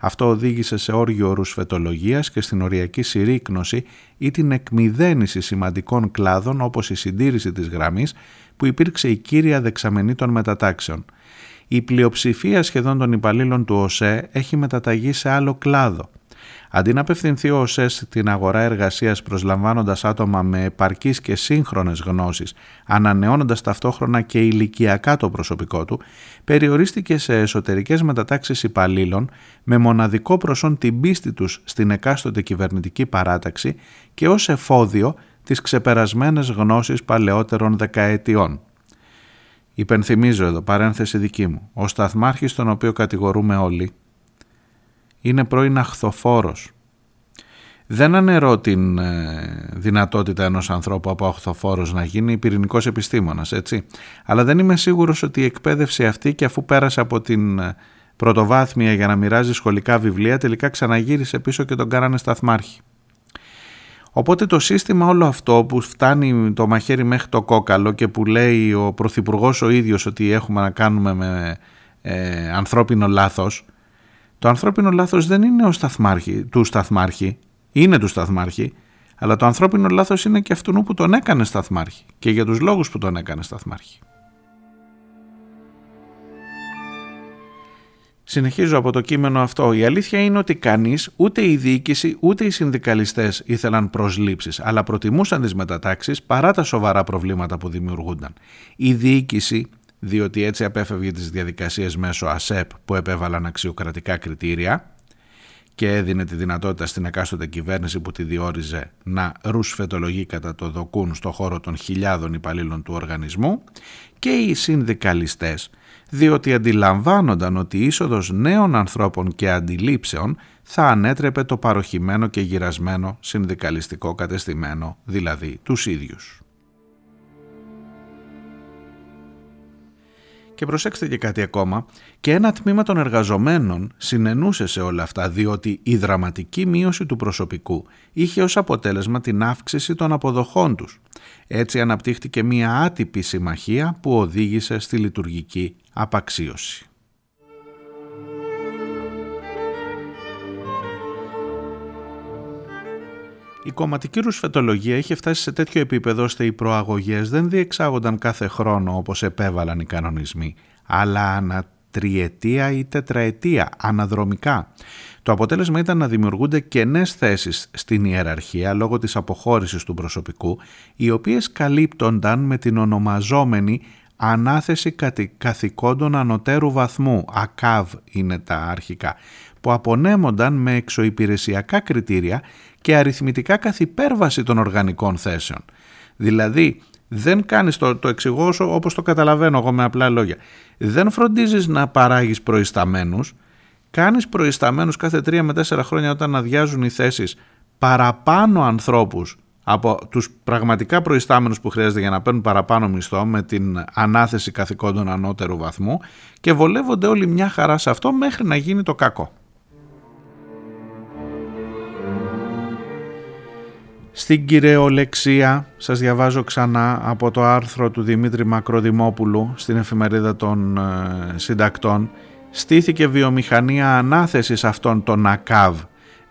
Αυτό οδήγησε σε όργιο ρουσφετολογίας και στην οριακή συρρήκνωση ή την εκμυδένιση σημαντικών κλάδων όπως η συντήρηση της γραμμής που υπήρξε η κύρια δεξαμενή των μετατάξεων η πλειοψηφία σχεδόν των υπαλλήλων του ΟΣΕ έχει μεταταγεί σε άλλο κλάδο. Αντί να απευθυνθεί ο ΟΣΕΣ στην αγορά εργασίας προσλαμβάνοντας άτομα με επαρκείς και σύγχρονες γνώσεις, ανανεώνοντας ταυτόχρονα και ηλικιακά το προσωπικό του, περιορίστηκε σε εσωτερικές μετατάξεις υπαλλήλων με μοναδικό προσόν την πίστη τους στην εκάστοτε κυβερνητική παράταξη και ως εφόδιο τις ξεπερασμένες γνώσεις παλαιότερων δεκαετιών. Υπενθυμίζω εδώ, παρένθεση δική μου, ο σταθμάρχης τον οποίο κατηγορούμε όλοι είναι πρώην αχθοφόρος. Δεν αναιρώ την ε, δυνατότητα ενός ανθρώπου από αχθοφόρος να γίνει πυρηνικός επιστήμονας, έτσι. Αλλά δεν είμαι σίγουρος ότι η εκπαίδευση αυτή και αφού πέρασε από την ε, πρωτοβάθμια για να μοιράζει σχολικά βιβλία τελικά ξαναγύρισε πίσω και τον κάνανε σταθμάρχη. Οπότε το σύστημα όλο αυτό που φτάνει το μαχαίρι μέχρι το κόκαλο και που λέει ο Πρωθυπουργός ο ίδιος ότι έχουμε να κάνουμε με ε, ανθρώπινο λάθος, το ανθρώπινο λάθος δεν είναι ο σταθμάρχη, του σταθμάρχη, είναι του σταθμάρχη, αλλά το ανθρώπινο λάθος είναι και αυτού που τον έκανε σταθμάρχη και για τους λόγους που τον έκανε σταθμάρχη. Συνεχίζω από το κείμενο αυτό. Η αλήθεια είναι ότι κανείς, ούτε η διοίκηση, ούτε οι συνδικαλιστές ήθελαν προσλήψεις, αλλά προτιμούσαν τις μετατάξεις παρά τα σοβαρά προβλήματα που δημιουργούνταν. Η διοίκηση, διότι έτσι απέφευγε τις διαδικασίες μέσω ΑΣΕΠ που επέβαλαν αξιοκρατικά κριτήρια και έδινε τη δυνατότητα στην εκάστοτε κυβέρνηση που τη διόριζε να ρουσφετολογεί κατά το δοκούν στο χώρο των χιλιάδων υπαλλήλων του οργανισμού και οι συνδικαλιστές διότι αντιλαμβάνονταν ότι η είσοδος νέων ανθρώπων και αντιλήψεων θα ανέτρεπε το παροχημένο και γυρασμένο συνδικαλιστικό κατεστημένο, δηλαδή τους ίδιους. Και προσέξτε και κάτι ακόμα, και ένα τμήμα των εργαζομένων συνενούσε σε όλα αυτά διότι η δραματική μείωση του προσωπικού είχε ως αποτέλεσμα την αύξηση των αποδοχών τους. Έτσι αναπτύχθηκε μια άτυπη συμμαχία που οδήγησε στη λειτουργική απαξίωση. Η κομματική ρουσφετολογία είχε φτάσει σε τέτοιο επίπεδο ώστε οι προαγωγές δεν διεξάγονταν κάθε χρόνο όπως επέβαλαν οι κανονισμοί, αλλά ανά τριετία ή τετραετία, αναδρομικά. Το αποτέλεσμα ήταν να δημιουργούνται κενές θέσεις στην ιεραρχία λόγω της αποχώρησης του προσωπικού, οι οποίες καλύπτονταν με την ονομαζόμενη ανάθεση καθηκόντων ανωτέρου βαθμού, ΑΚΑΒ είναι τα αρχικά, που απονέμονταν με εξωυπηρεσιακά κριτήρια και αριθμητικά καθ' υπέρβαση των οργανικών θέσεων. Δηλαδή, δεν κάνεις το, το εξηγώ όπως το καταλαβαίνω εγώ με απλά λόγια. Δεν φροντίζεις να παράγεις προϊσταμένους, κάνεις προϊσταμένους κάθε τρία με τέσσερα χρόνια όταν αδειάζουν οι θέσεις παραπάνω ανθρώπους από τους πραγματικά προϊστάμενους που χρειάζεται για να παίρνουν παραπάνω μισθό με την ανάθεση καθηκόντων ανώτερου βαθμού και βολεύονται όλοι μια χαρά σε αυτό μέχρι να γίνει το κακό. Στην κυριολεξία σας διαβάζω ξανά από το άρθρο του Δημήτρη Μακροδημόπουλου στην εφημερίδα των ε, συντακτών στήθηκε βιομηχανία ανάθεσης αυτών των ΑΚΑΒ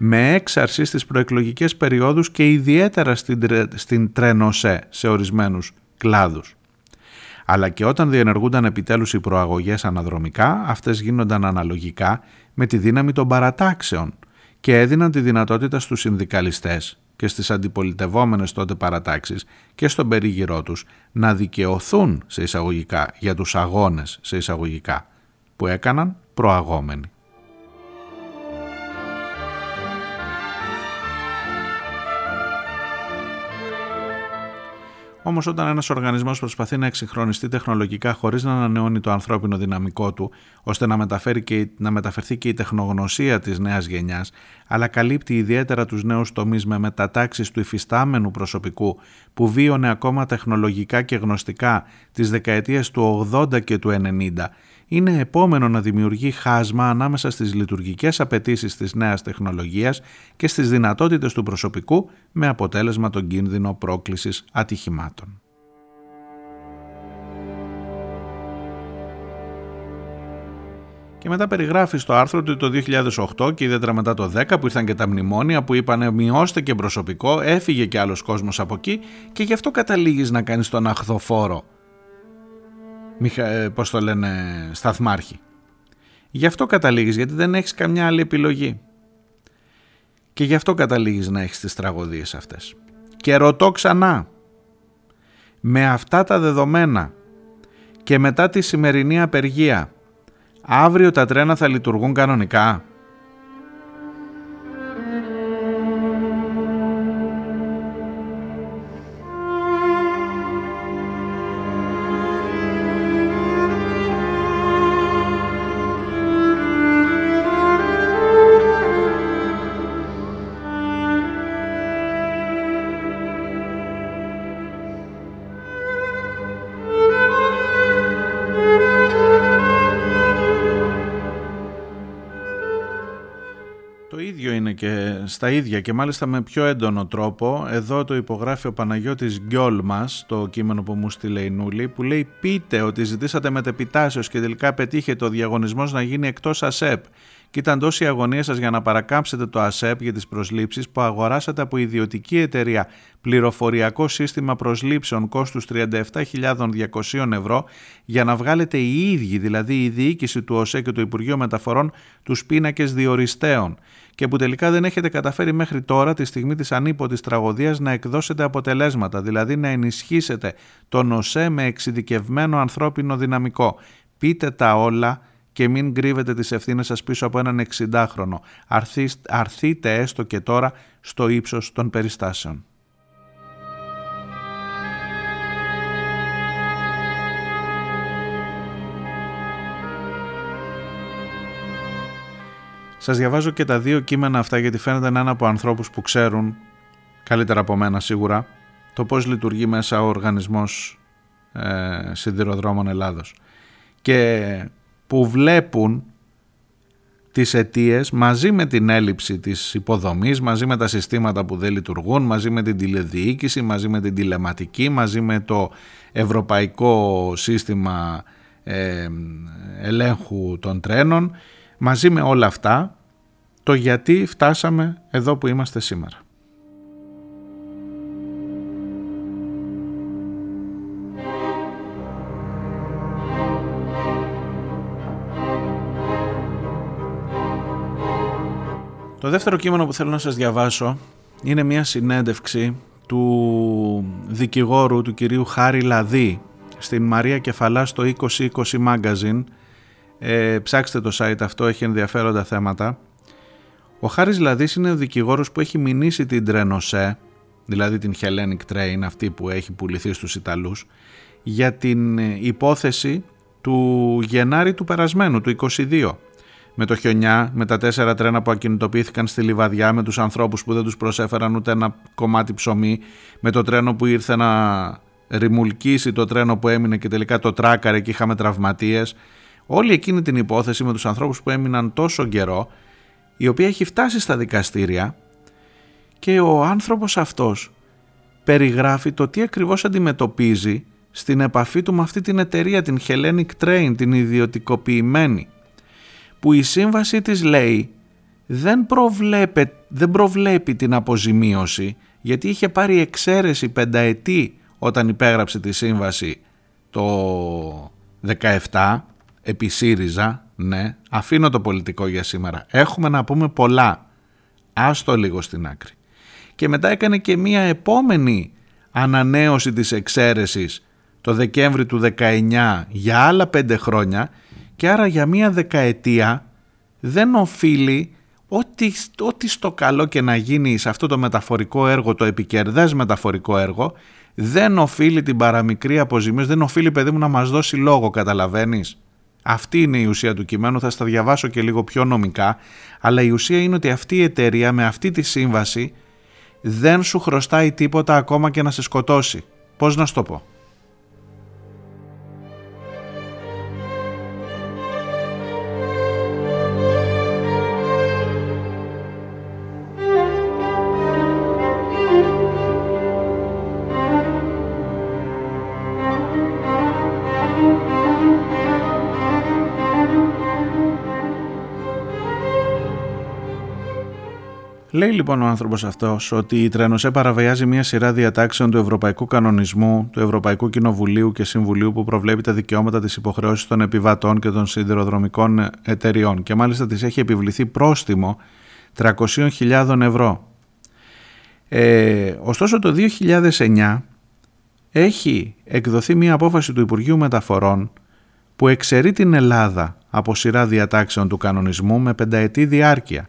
με έξαρση στις προεκλογικές περιόδους και ιδιαίτερα στην, στην τρένοσέ σε ορισμένους κλάδους. Αλλά και όταν διενεργούνταν επιτέλους οι προαγωγές αναδρομικά, αυτές γίνονταν αναλογικά με τη δύναμη των παρατάξεων και έδιναν τη δυνατότητα στους συνδικαλιστές και στις αντιπολιτευόμενες τότε παρατάξεις και στον περίγυρό τους να δικαιωθούν σε εισαγωγικά για τους αγώνες σε εισαγωγικά που έκαναν προαγόμενοι. Όμως, όταν ένας οργανισμός προσπαθεί να εξυγχρονιστεί τεχνολογικά χωρίς να ανανεώνει το ανθρώπινο δυναμικό του, ώστε να, μεταφέρει και, να μεταφερθεί και η τεχνογνωσία της νέας γενιάς, αλλά καλύπτει ιδιαίτερα τους νέους τομείς με μετατάξεις του υφιστάμενου προσωπικού που βίωνε ακόμα τεχνολογικά και γνωστικά τις δεκαετίες του 80 και του 90, είναι επόμενο να δημιουργεί χάσμα ανάμεσα στις λειτουργικές απαιτήσεις της νέας τεχνολογίας και στις δυνατότητες του προσωπικού με αποτέλεσμα τον κίνδυνο πρόκλησης ατυχημάτων. Και μετά περιγράφει στο άρθρο ότι το 2008 και ιδιαίτερα μετά το 10 που ήρθαν και τα μνημόνια που είπανε μειώστε και προσωπικό, έφυγε και άλλος κόσμος από εκεί και γι' αυτό καταλήγεις να κάνεις τον αχθοφόρο μηχα... Ε, πώς το λένε, σταθμάρχη. Γι' αυτό καταλήγεις, γιατί δεν έχεις καμιά άλλη επιλογή. Και γι' αυτό καταλήγεις να έχεις τις τραγωδίες αυτές. Και ρωτώ ξανά, με αυτά τα δεδομένα και μετά τη σημερινή απεργία, αύριο τα τρένα θα λειτουργούν κανονικά; Στα ίδια και μάλιστα με πιο έντονο τρόπο. Εδώ το υπογράφει ο Παναγιώτης Γκιόλ μας, το κείμενο που μου στείλε η Νούλη, που λέει πείτε ότι ζητήσατε μετεπιτάσεως και τελικά πετύχετε ο διαγωνισμός να γίνει εκτός ΑΣΕΠ και ήταν τόση αγωνία σας για να παρακάμψετε το ΑΣΕΠ για τις προσλήψεις που αγοράσατε από ιδιωτική εταιρεία πληροφοριακό σύστημα προσλήψεων κόστους 37.200 ευρώ για να βγάλετε οι ίδιοι, δηλαδή η διοίκηση του ΟΣΕ και το Υπουργείο Μεταφορών, τους πίνακες διοριστέων και που τελικά δεν έχετε καταφέρει μέχρι τώρα τη στιγμή της ανίποτης τραγωδίας να εκδώσετε αποτελέσματα, δηλαδή να ενισχύσετε τον ΟΣΕ με εξειδικευμένο ανθρώπινο δυναμικό. Πείτε τα όλα και μην κρύβετε τις ευθύνες σας πίσω από έναν 60χρονο. Αρθείτε έστω και τώρα στο ύψος των περιστάσεων. Σας διαβάζω και τα δύο κείμενα αυτά γιατί φαίνεται να είναι από ανθρώπους που ξέρουν, καλύτερα από μένα σίγουρα, το πώς λειτουργεί μέσα ο οργανισμός ε, σιδηροδρόμων Ελλάδος. Και που βλέπουν τις αιτίες μαζί με την έλλειψη της υποδομής, μαζί με τα συστήματα που δεν λειτουργούν, μαζί με την τηλεδιοίκηση, μαζί με την τηλεματική, μαζί με το ευρωπαϊκό σύστημα ε, ελέγχου των τρένων μαζί με όλα αυτά το γιατί φτάσαμε εδώ που είμαστε σήμερα. Το δεύτερο κείμενο που θέλω να σας διαβάσω είναι μια συνέντευξη του δικηγόρου του κυρίου Χάρη Λαδί στην Μαρία Κεφαλά στο 2020 Magazine ε, ψάξτε το site αυτό, έχει ενδιαφέροντα θέματα. Ο Χάρης Λαδής είναι ο δικηγόρος που έχει μηνύσει την Τρενοσέ, δηλαδή την Hellenic Train, αυτή που έχει πουληθεί στους Ιταλούς, για την ε, υπόθεση του Γενάρη του περασμένου, του 22. Με το χιονιά, με τα τέσσερα τρένα που ακινητοποιήθηκαν στη Λιβαδιά, με τους ανθρώπους που δεν τους προσέφεραν ούτε ένα κομμάτι ψωμί, με το τρένο που ήρθε να ρημουλκίσει το τρένο που έμεινε και τελικά το τράκαρε και είχαμε τραυματίες, όλη εκείνη την υπόθεση με τους ανθρώπους που έμειναν τόσο καιρό η οποία έχει φτάσει στα δικαστήρια και ο άνθρωπος αυτός περιγράφει το τι ακριβώς αντιμετωπίζει στην επαφή του με αυτή την εταιρεία, την Hellenic Train, την ιδιωτικοποιημένη, που η σύμβαση της λέει δεν, προβλέπει, δεν προβλέπει την αποζημίωση γιατί είχε πάρει εξαίρεση πενταετή όταν υπέγραψε τη σύμβαση το 17 επί ΣΥΡΙΖΑ, ναι, αφήνω το πολιτικό για σήμερα. Έχουμε να πούμε πολλά. Άστο λίγο στην άκρη. Και μετά έκανε και μία επόμενη ανανέωση της εξαίρεσης το Δεκέμβρη του 19 για άλλα πέντε χρόνια και άρα για μία δεκαετία δεν οφείλει ό,τι, ό,τι στο καλό και να γίνει σε αυτό το μεταφορικό έργο, το επικερδές μεταφορικό έργο, δεν οφείλει την παραμικρή αποζημίωση, δεν οφείλει παιδί μου να μας δώσει λόγο, καταλαβαίνεις; Αυτή είναι η ουσία του κειμένου, θα στα διαβάσω και λίγο πιο νομικά, αλλά η ουσία είναι ότι αυτή η εταιρεία με αυτή τη σύμβαση δεν σου χρωστάει τίποτα ακόμα και να σε σκοτώσει. Πώς να σου το πω; Λοιπόν ο άνθρωπος αυτός ότι η Τρένοσέ παραβιάζει μια σειρά διατάξεων του Ευρωπαϊκού Κανονισμού, του Ευρωπαϊκού Κοινοβουλίου και Συμβουλίου που προβλέπει τα δικαιώματα της υποχρέωση των επιβατών και των σιδηροδρομικών εταιριών και μάλιστα της έχει επιβληθεί πρόστιμο 300.000 ευρώ. Ε, ωστόσο το 2009 έχει εκδοθεί μια απόφαση του Υπουργείου Μεταφορών που εξαιρεί την Ελλάδα από σειρά διατάξεων του κανονισμού με πενταετή διάρκεια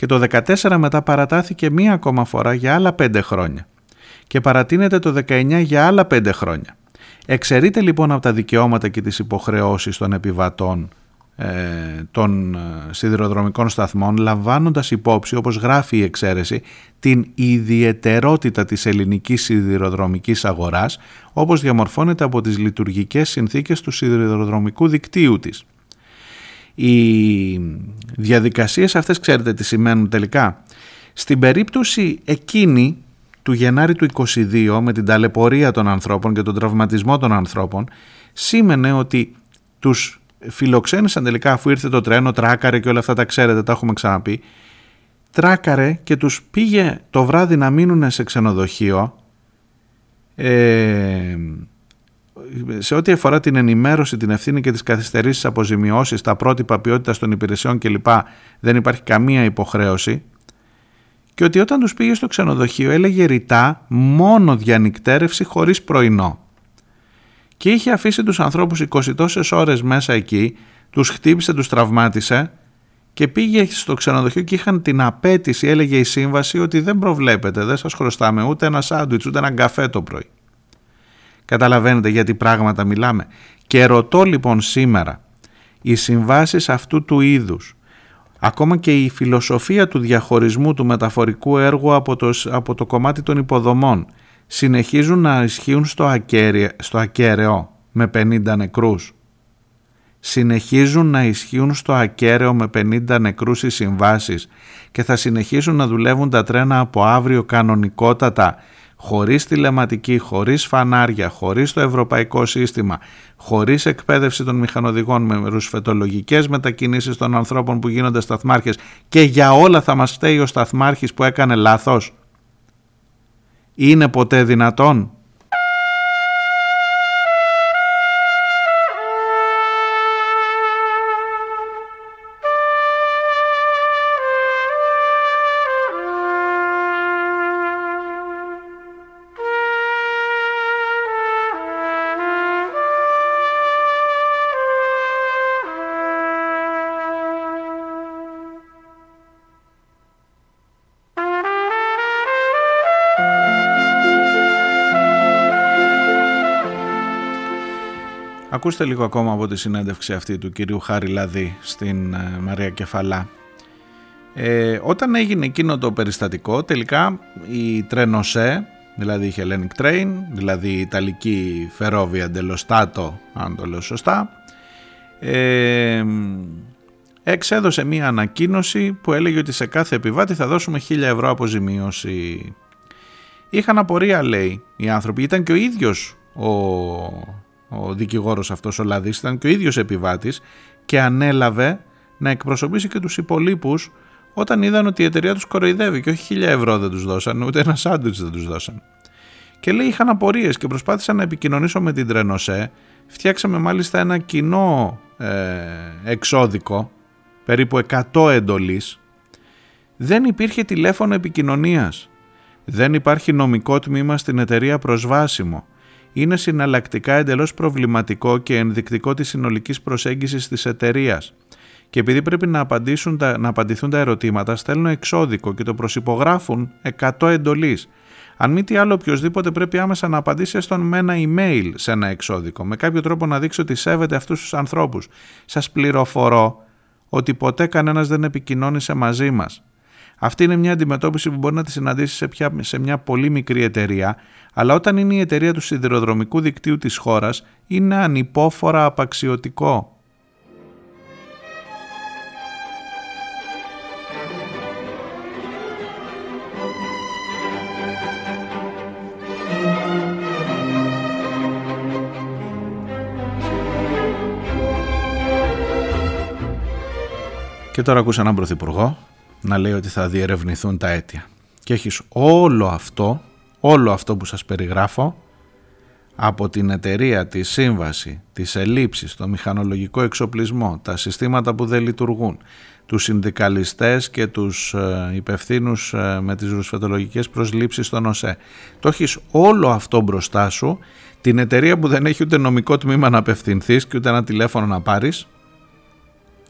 και το 14 μετά παρατάθηκε μία ακόμα φορά για άλλα πέντε χρόνια και παρατείνεται το 19 για άλλα πέντε χρόνια. Εξαιρείται λοιπόν από τα δικαιώματα και τις υποχρεώσεις των επιβατών ε, των ε, σιδηροδρομικών σταθμών λαμβάνοντας υπόψη όπως γράφει η εξαίρεση την ιδιαιτερότητα της ελληνικής σιδηροδρομικής αγοράς όπως διαμορφώνεται από τις λειτουργικές συνθήκες του σιδηροδρομικού δικτύου της. Οι διαδικασίες αυτές ξέρετε τι σημαίνουν τελικά; Στην περίπτωση εκείνη του Γενάρη του 22 με την ταλαιπωρία των ανθρώπων και τον τραυματισμό των ανθρώπων σήμαινε ότι τους φιλοξένησαν τελικά αφού ήρθε το τρένο, τράκαρε και όλα αυτά τα ξέρετε, τα έχουμε ξαναπεί τράκαρε και τους πήγε το βράδυ να μείνουν σε ξενοδοχείο ε, σε ό,τι αφορά την ενημέρωση, την ευθύνη και τις καθυστερήσεις αποζημιώσεις, τα πρότυπα ποιότητας των υπηρεσιών κλπ. δεν υπάρχει καμία υποχρέωση και ότι όταν τους πήγε στο ξενοδοχείο έλεγε ρητά μόνο διανυκτέρευση χωρίς πρωινό. Και είχε αφήσει τους ανθρώπους 20 τόσες ώρες μέσα εκεί, τους χτύπησε, τους τραυμάτισε και πήγε στο ξενοδοχείο και είχαν την απέτηση, έλεγε η σύμβαση, ότι δεν προβλέπετε, δεν σας χρωστάμε ούτε ένα σάντουιτς, ούτε ένα καφέ το πρωί. Καταλαβαίνετε γιατί πράγματα μιλάμε. Και ρωτώ λοιπόν σήμερα, οι συμβάσεις αυτού του είδους, ακόμα και η φιλοσοφία του διαχωρισμού του μεταφορικού έργου από το, από το κομμάτι των υποδομών, συνεχίζουν να ισχύουν στο, ακέραιο, στο ακέραιο με 50 νεκρούς; Συνεχίζουν να ισχύουν στο ακέραιο με 50 νεκρούς οι συμβάσεις και θα συνεχίσουν να δουλεύουν τα τρένα από αύριο κανονικότατα χωρίς τηλεματική, χωρίς φανάρια, χωρίς το ευρωπαϊκό σύστημα, χωρίς εκπαίδευση των μηχανοδηγών με ρουσφετολογικές μετακινήσεις των ανθρώπων που γίνονται σταθμάρχες και για όλα θα μας φταίει ο σταθμάρχης που έκανε λάθος. Είναι ποτέ δυνατόν; Ακούστε λίγο ακόμα από τη συνέντευξη αυτή του κυρίου Χάρη Λαδί στην ε, Μαρία Κεφαλά. Ε, όταν έγινε εκείνο το περιστατικό τελικά η Τρενοσέ, δηλαδή η Hellenic Train, δηλαδή η Ιταλική Φερόβια Ντελοστάτο, αν το λέω σωστά, ε, εξέδωσε μία ανακοίνωση που έλεγε ότι σε κάθε επιβάτη θα δώσουμε 1000 ευρώ αποζημίωση. Είχαν απορία λέει οι άνθρωποι, ήταν και ο ίδιος ο ο δικηγόρος αυτός ο Λαδής ήταν και ο ίδιος επιβάτης και ανέλαβε να εκπροσωπήσει και τους υπολείπους όταν είδαν ότι η εταιρεία τους κοροϊδεύει και όχι χίλια ευρώ δεν τους δώσαν ούτε ένα σάντουιτς δεν τους δώσαν. Και λέει είχαν απορίες και προσπάθησα να επικοινωνήσω με την Τρενοσέ. Φτιάξαμε μάλιστα ένα κοινό ε, εξώδικο περίπου 100 εντολής. Δεν υπήρχε τηλέφωνο επικοινωνίας. Δεν υπάρχει νομικό τμήμα στην εταιρεία προσβάσιμο είναι συναλλακτικά εντελώς προβληματικό και ενδεικτικό της συνολικής προσέγγισης της εταιρείας. Και επειδή πρέπει να, απαντήσουν τα, να απαντηθούν τα ερωτήματα, στέλνουν εξώδικο και το προσυπογράφουν 100 εντολής. Αν μη τι άλλο, οποιοδήποτε πρέπει άμεσα να απαντήσει έστω με ένα email σε ένα εξώδικο, με κάποιο τρόπο να δείξει ότι σέβεται αυτούς τους ανθρώπους. Σας πληροφορώ ότι ποτέ κανένας δεν επικοινώνησε μαζί μας. Αυτή είναι μια αντιμετώπιση που μπορεί να τη συναντήσεις σε, σε μια πολύ μικρή εταιρεία, αλλά όταν είναι η εταιρεία του σιδηροδρομικού δικτύου της χώρας, είναι ανυπόφορα απαξιωτικό. Και τώρα ακούσα έναν πρωθυπουργό να λέει ότι θα διερευνηθούν τα αίτια. Και έχεις όλο αυτό, όλο αυτό που σας περιγράφω από την εταιρεία, τη σύμβαση, τις ελλείψεις, το μηχανολογικό εξοπλισμό, τα συστήματα που δεν λειτουργούν, τους συνδικαλιστές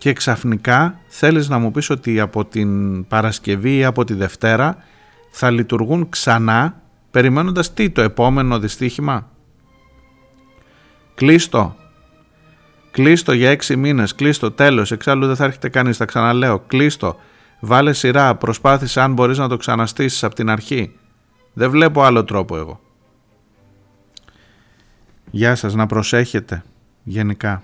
και τους ε, υπευθύνους ε, με τις ρουσφετολογικές προσλήψεις στον ΟΣΕ. Το έχει όλο αυτό μπροστά σου, την εταιρεία που δεν έχει ούτε νομικό τμήμα να απευθυνθείς και ούτε ένα τηλέφωνο να πάρεις και ξαφνικά θέλεις να μου πεις ότι από την Παρασκευή ή από τη Δευτέρα θα λειτουργούν ξανά περιμένοντας τι το επόμενο δυστύχημα; Κλείστο. Κλείστο για έξι μήνες. Κλείστο τέλος. Εξάλλου δεν θα έρχεται κανείς. Θα ξαναλέω. Κλείστο. Βάλε σειρά. Προσπάθησε αν μπορείς να το ξαναστήσεις από την αρχή. Δεν βλέπω άλλο τρόπο εγώ. Γεια σας. Να προσέχετε. Γενικά.